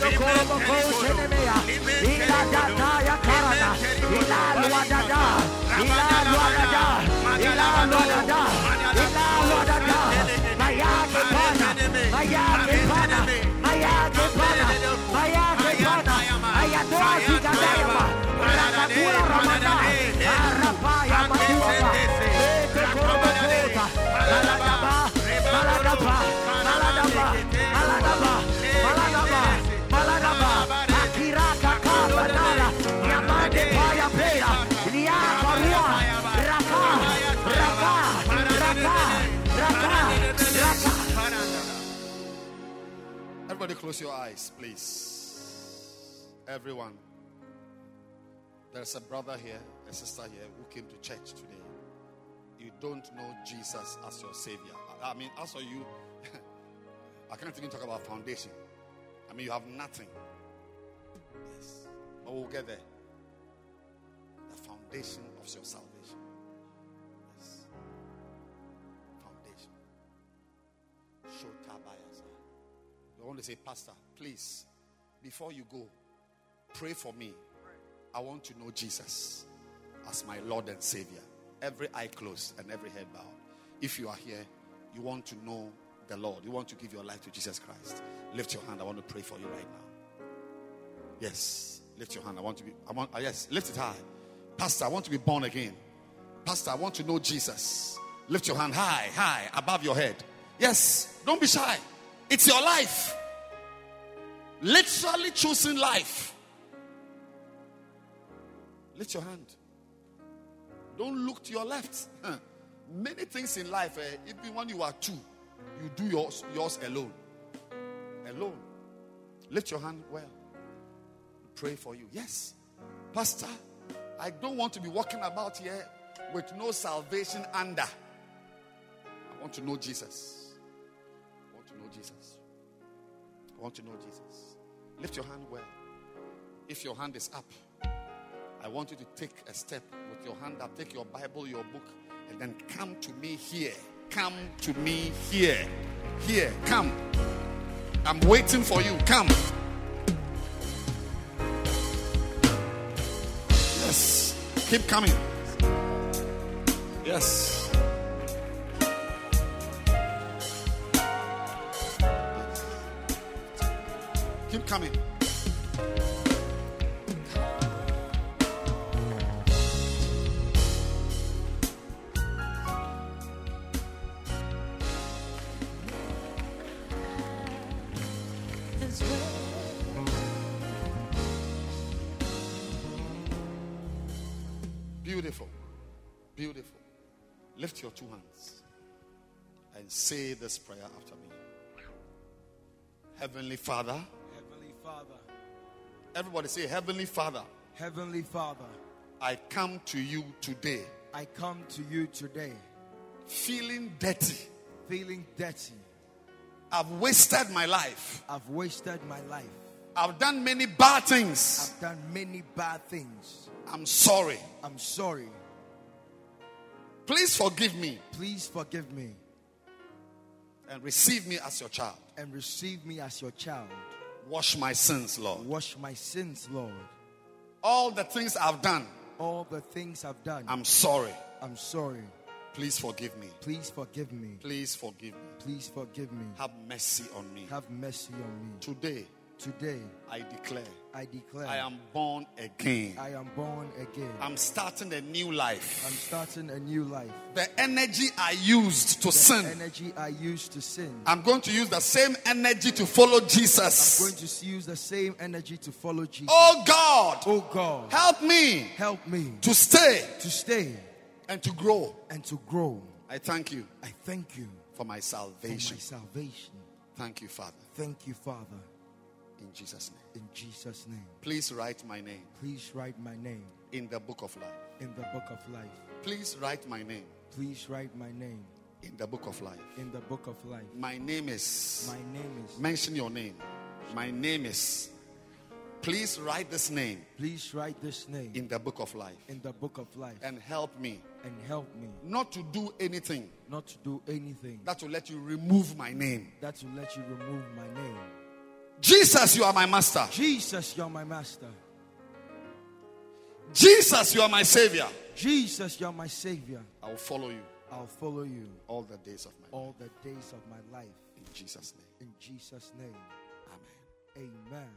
do Corbo Cosenemea, Ila Dataya Carada, Ila Luadada, Ila Luadada, Ila Luadada, Ila Luadada, Mayake Pana, Mayake Pana, Mayake Pana, Mayake Pana, Ayadoa Zigadayama, Rakakura Ramada, Arapaya Matuaba, Ete Korobakota, Maladaba, Maladaba, Everybody, close your eyes, please. Everyone. There's a brother here, a sister here who came to church today. You don't know Jesus as your Savior. I mean, as for you, I can't even talk about foundation. I mean, you have nothing. Yes. But we'll get there. The foundation of your salvation. Yes. Foundation. Shotabayasa. You want to say, Pastor, please, before you go, pray for me. I want to know Jesus as my Lord and Savior. Every eye closed and every head bowed. If you are here, you want to know the Lord, you want to give your life to Jesus Christ, lift your hand. I want to pray for you right now. Yes, lift your hand. I want to be, I want, uh, yes, lift it high. Pastor, I want to be born again. Pastor, I want to know Jesus. Lift your hand high, high, above your head. Yes, don't be shy. It's your life. Literally choosing life. Lift your hand. Don't look to your left. Many things in life, eh, even when you are two, you do yours, yours alone. Alone. Lift your hand well. Pray for you. Yes. Pastor, I don't want to be walking about here with no salvation under. I want to know Jesus. Jesus. I want to know Jesus. Lift your hand well. If your hand is up, I want you to take a step with your hand up, take your Bible, your book, and then come to me here. Come to me here. Here, come. I'm waiting for you. Come. Yes. Keep coming. Yes. Coming. Beautiful. Beautiful. Lift your two hands and say this prayer after me. Heavenly Father, Father, everybody say, Heavenly Father, Heavenly Father, I come to you today I come to you today feeling dirty. feeling dirty. I've wasted my life. I've wasted my life. I've done many bad things. I've done many bad things. I'm sorry. I'm sorry. Please forgive me Please forgive me and receive me as your child. and receive me as your child. Wash my sins, Lord. Wash my sins, Lord. All the things I've done, All the things I've done, I'm sorry. I'm sorry. Please forgive me. Please forgive me. Please forgive me. Please forgive me. Have mercy on me. Have mercy on me. Today, Today, I declare I declare I am born again. I am born again. I'm starting a new life. I'm starting a new life. The energy I used to The sin, energy I used to sin. I'm going to use the same energy to follow Jesus. I'm going to use the same energy to follow Jesus. Oh God, Oh God, help me help me to stay to stay and to grow. and to grow. I thank you I thank you for my for salvation. my salvation. Thank you, Father, Thank you, Father, in Jesus' name. in Jesus' name. Please write my name Please write my name in the book of life. in the book of life. Please write my name Please write my name in the book of life. in the book of life. My name is. My name is. Mention your name. My name is. Please write this name Please write this name in the book of life in the book of life and help me and help me not to do anything not to do anything that will let you remove my name. that will let you remove my name. Jesus, you are my master. Jesus, you're my master. Jesus, you are my savior. Jesus, you're my savior. I will follow you I'll follow you all the days of my life. all the days of my life. In Jesus' name. In Jesus' name, Amen. amen.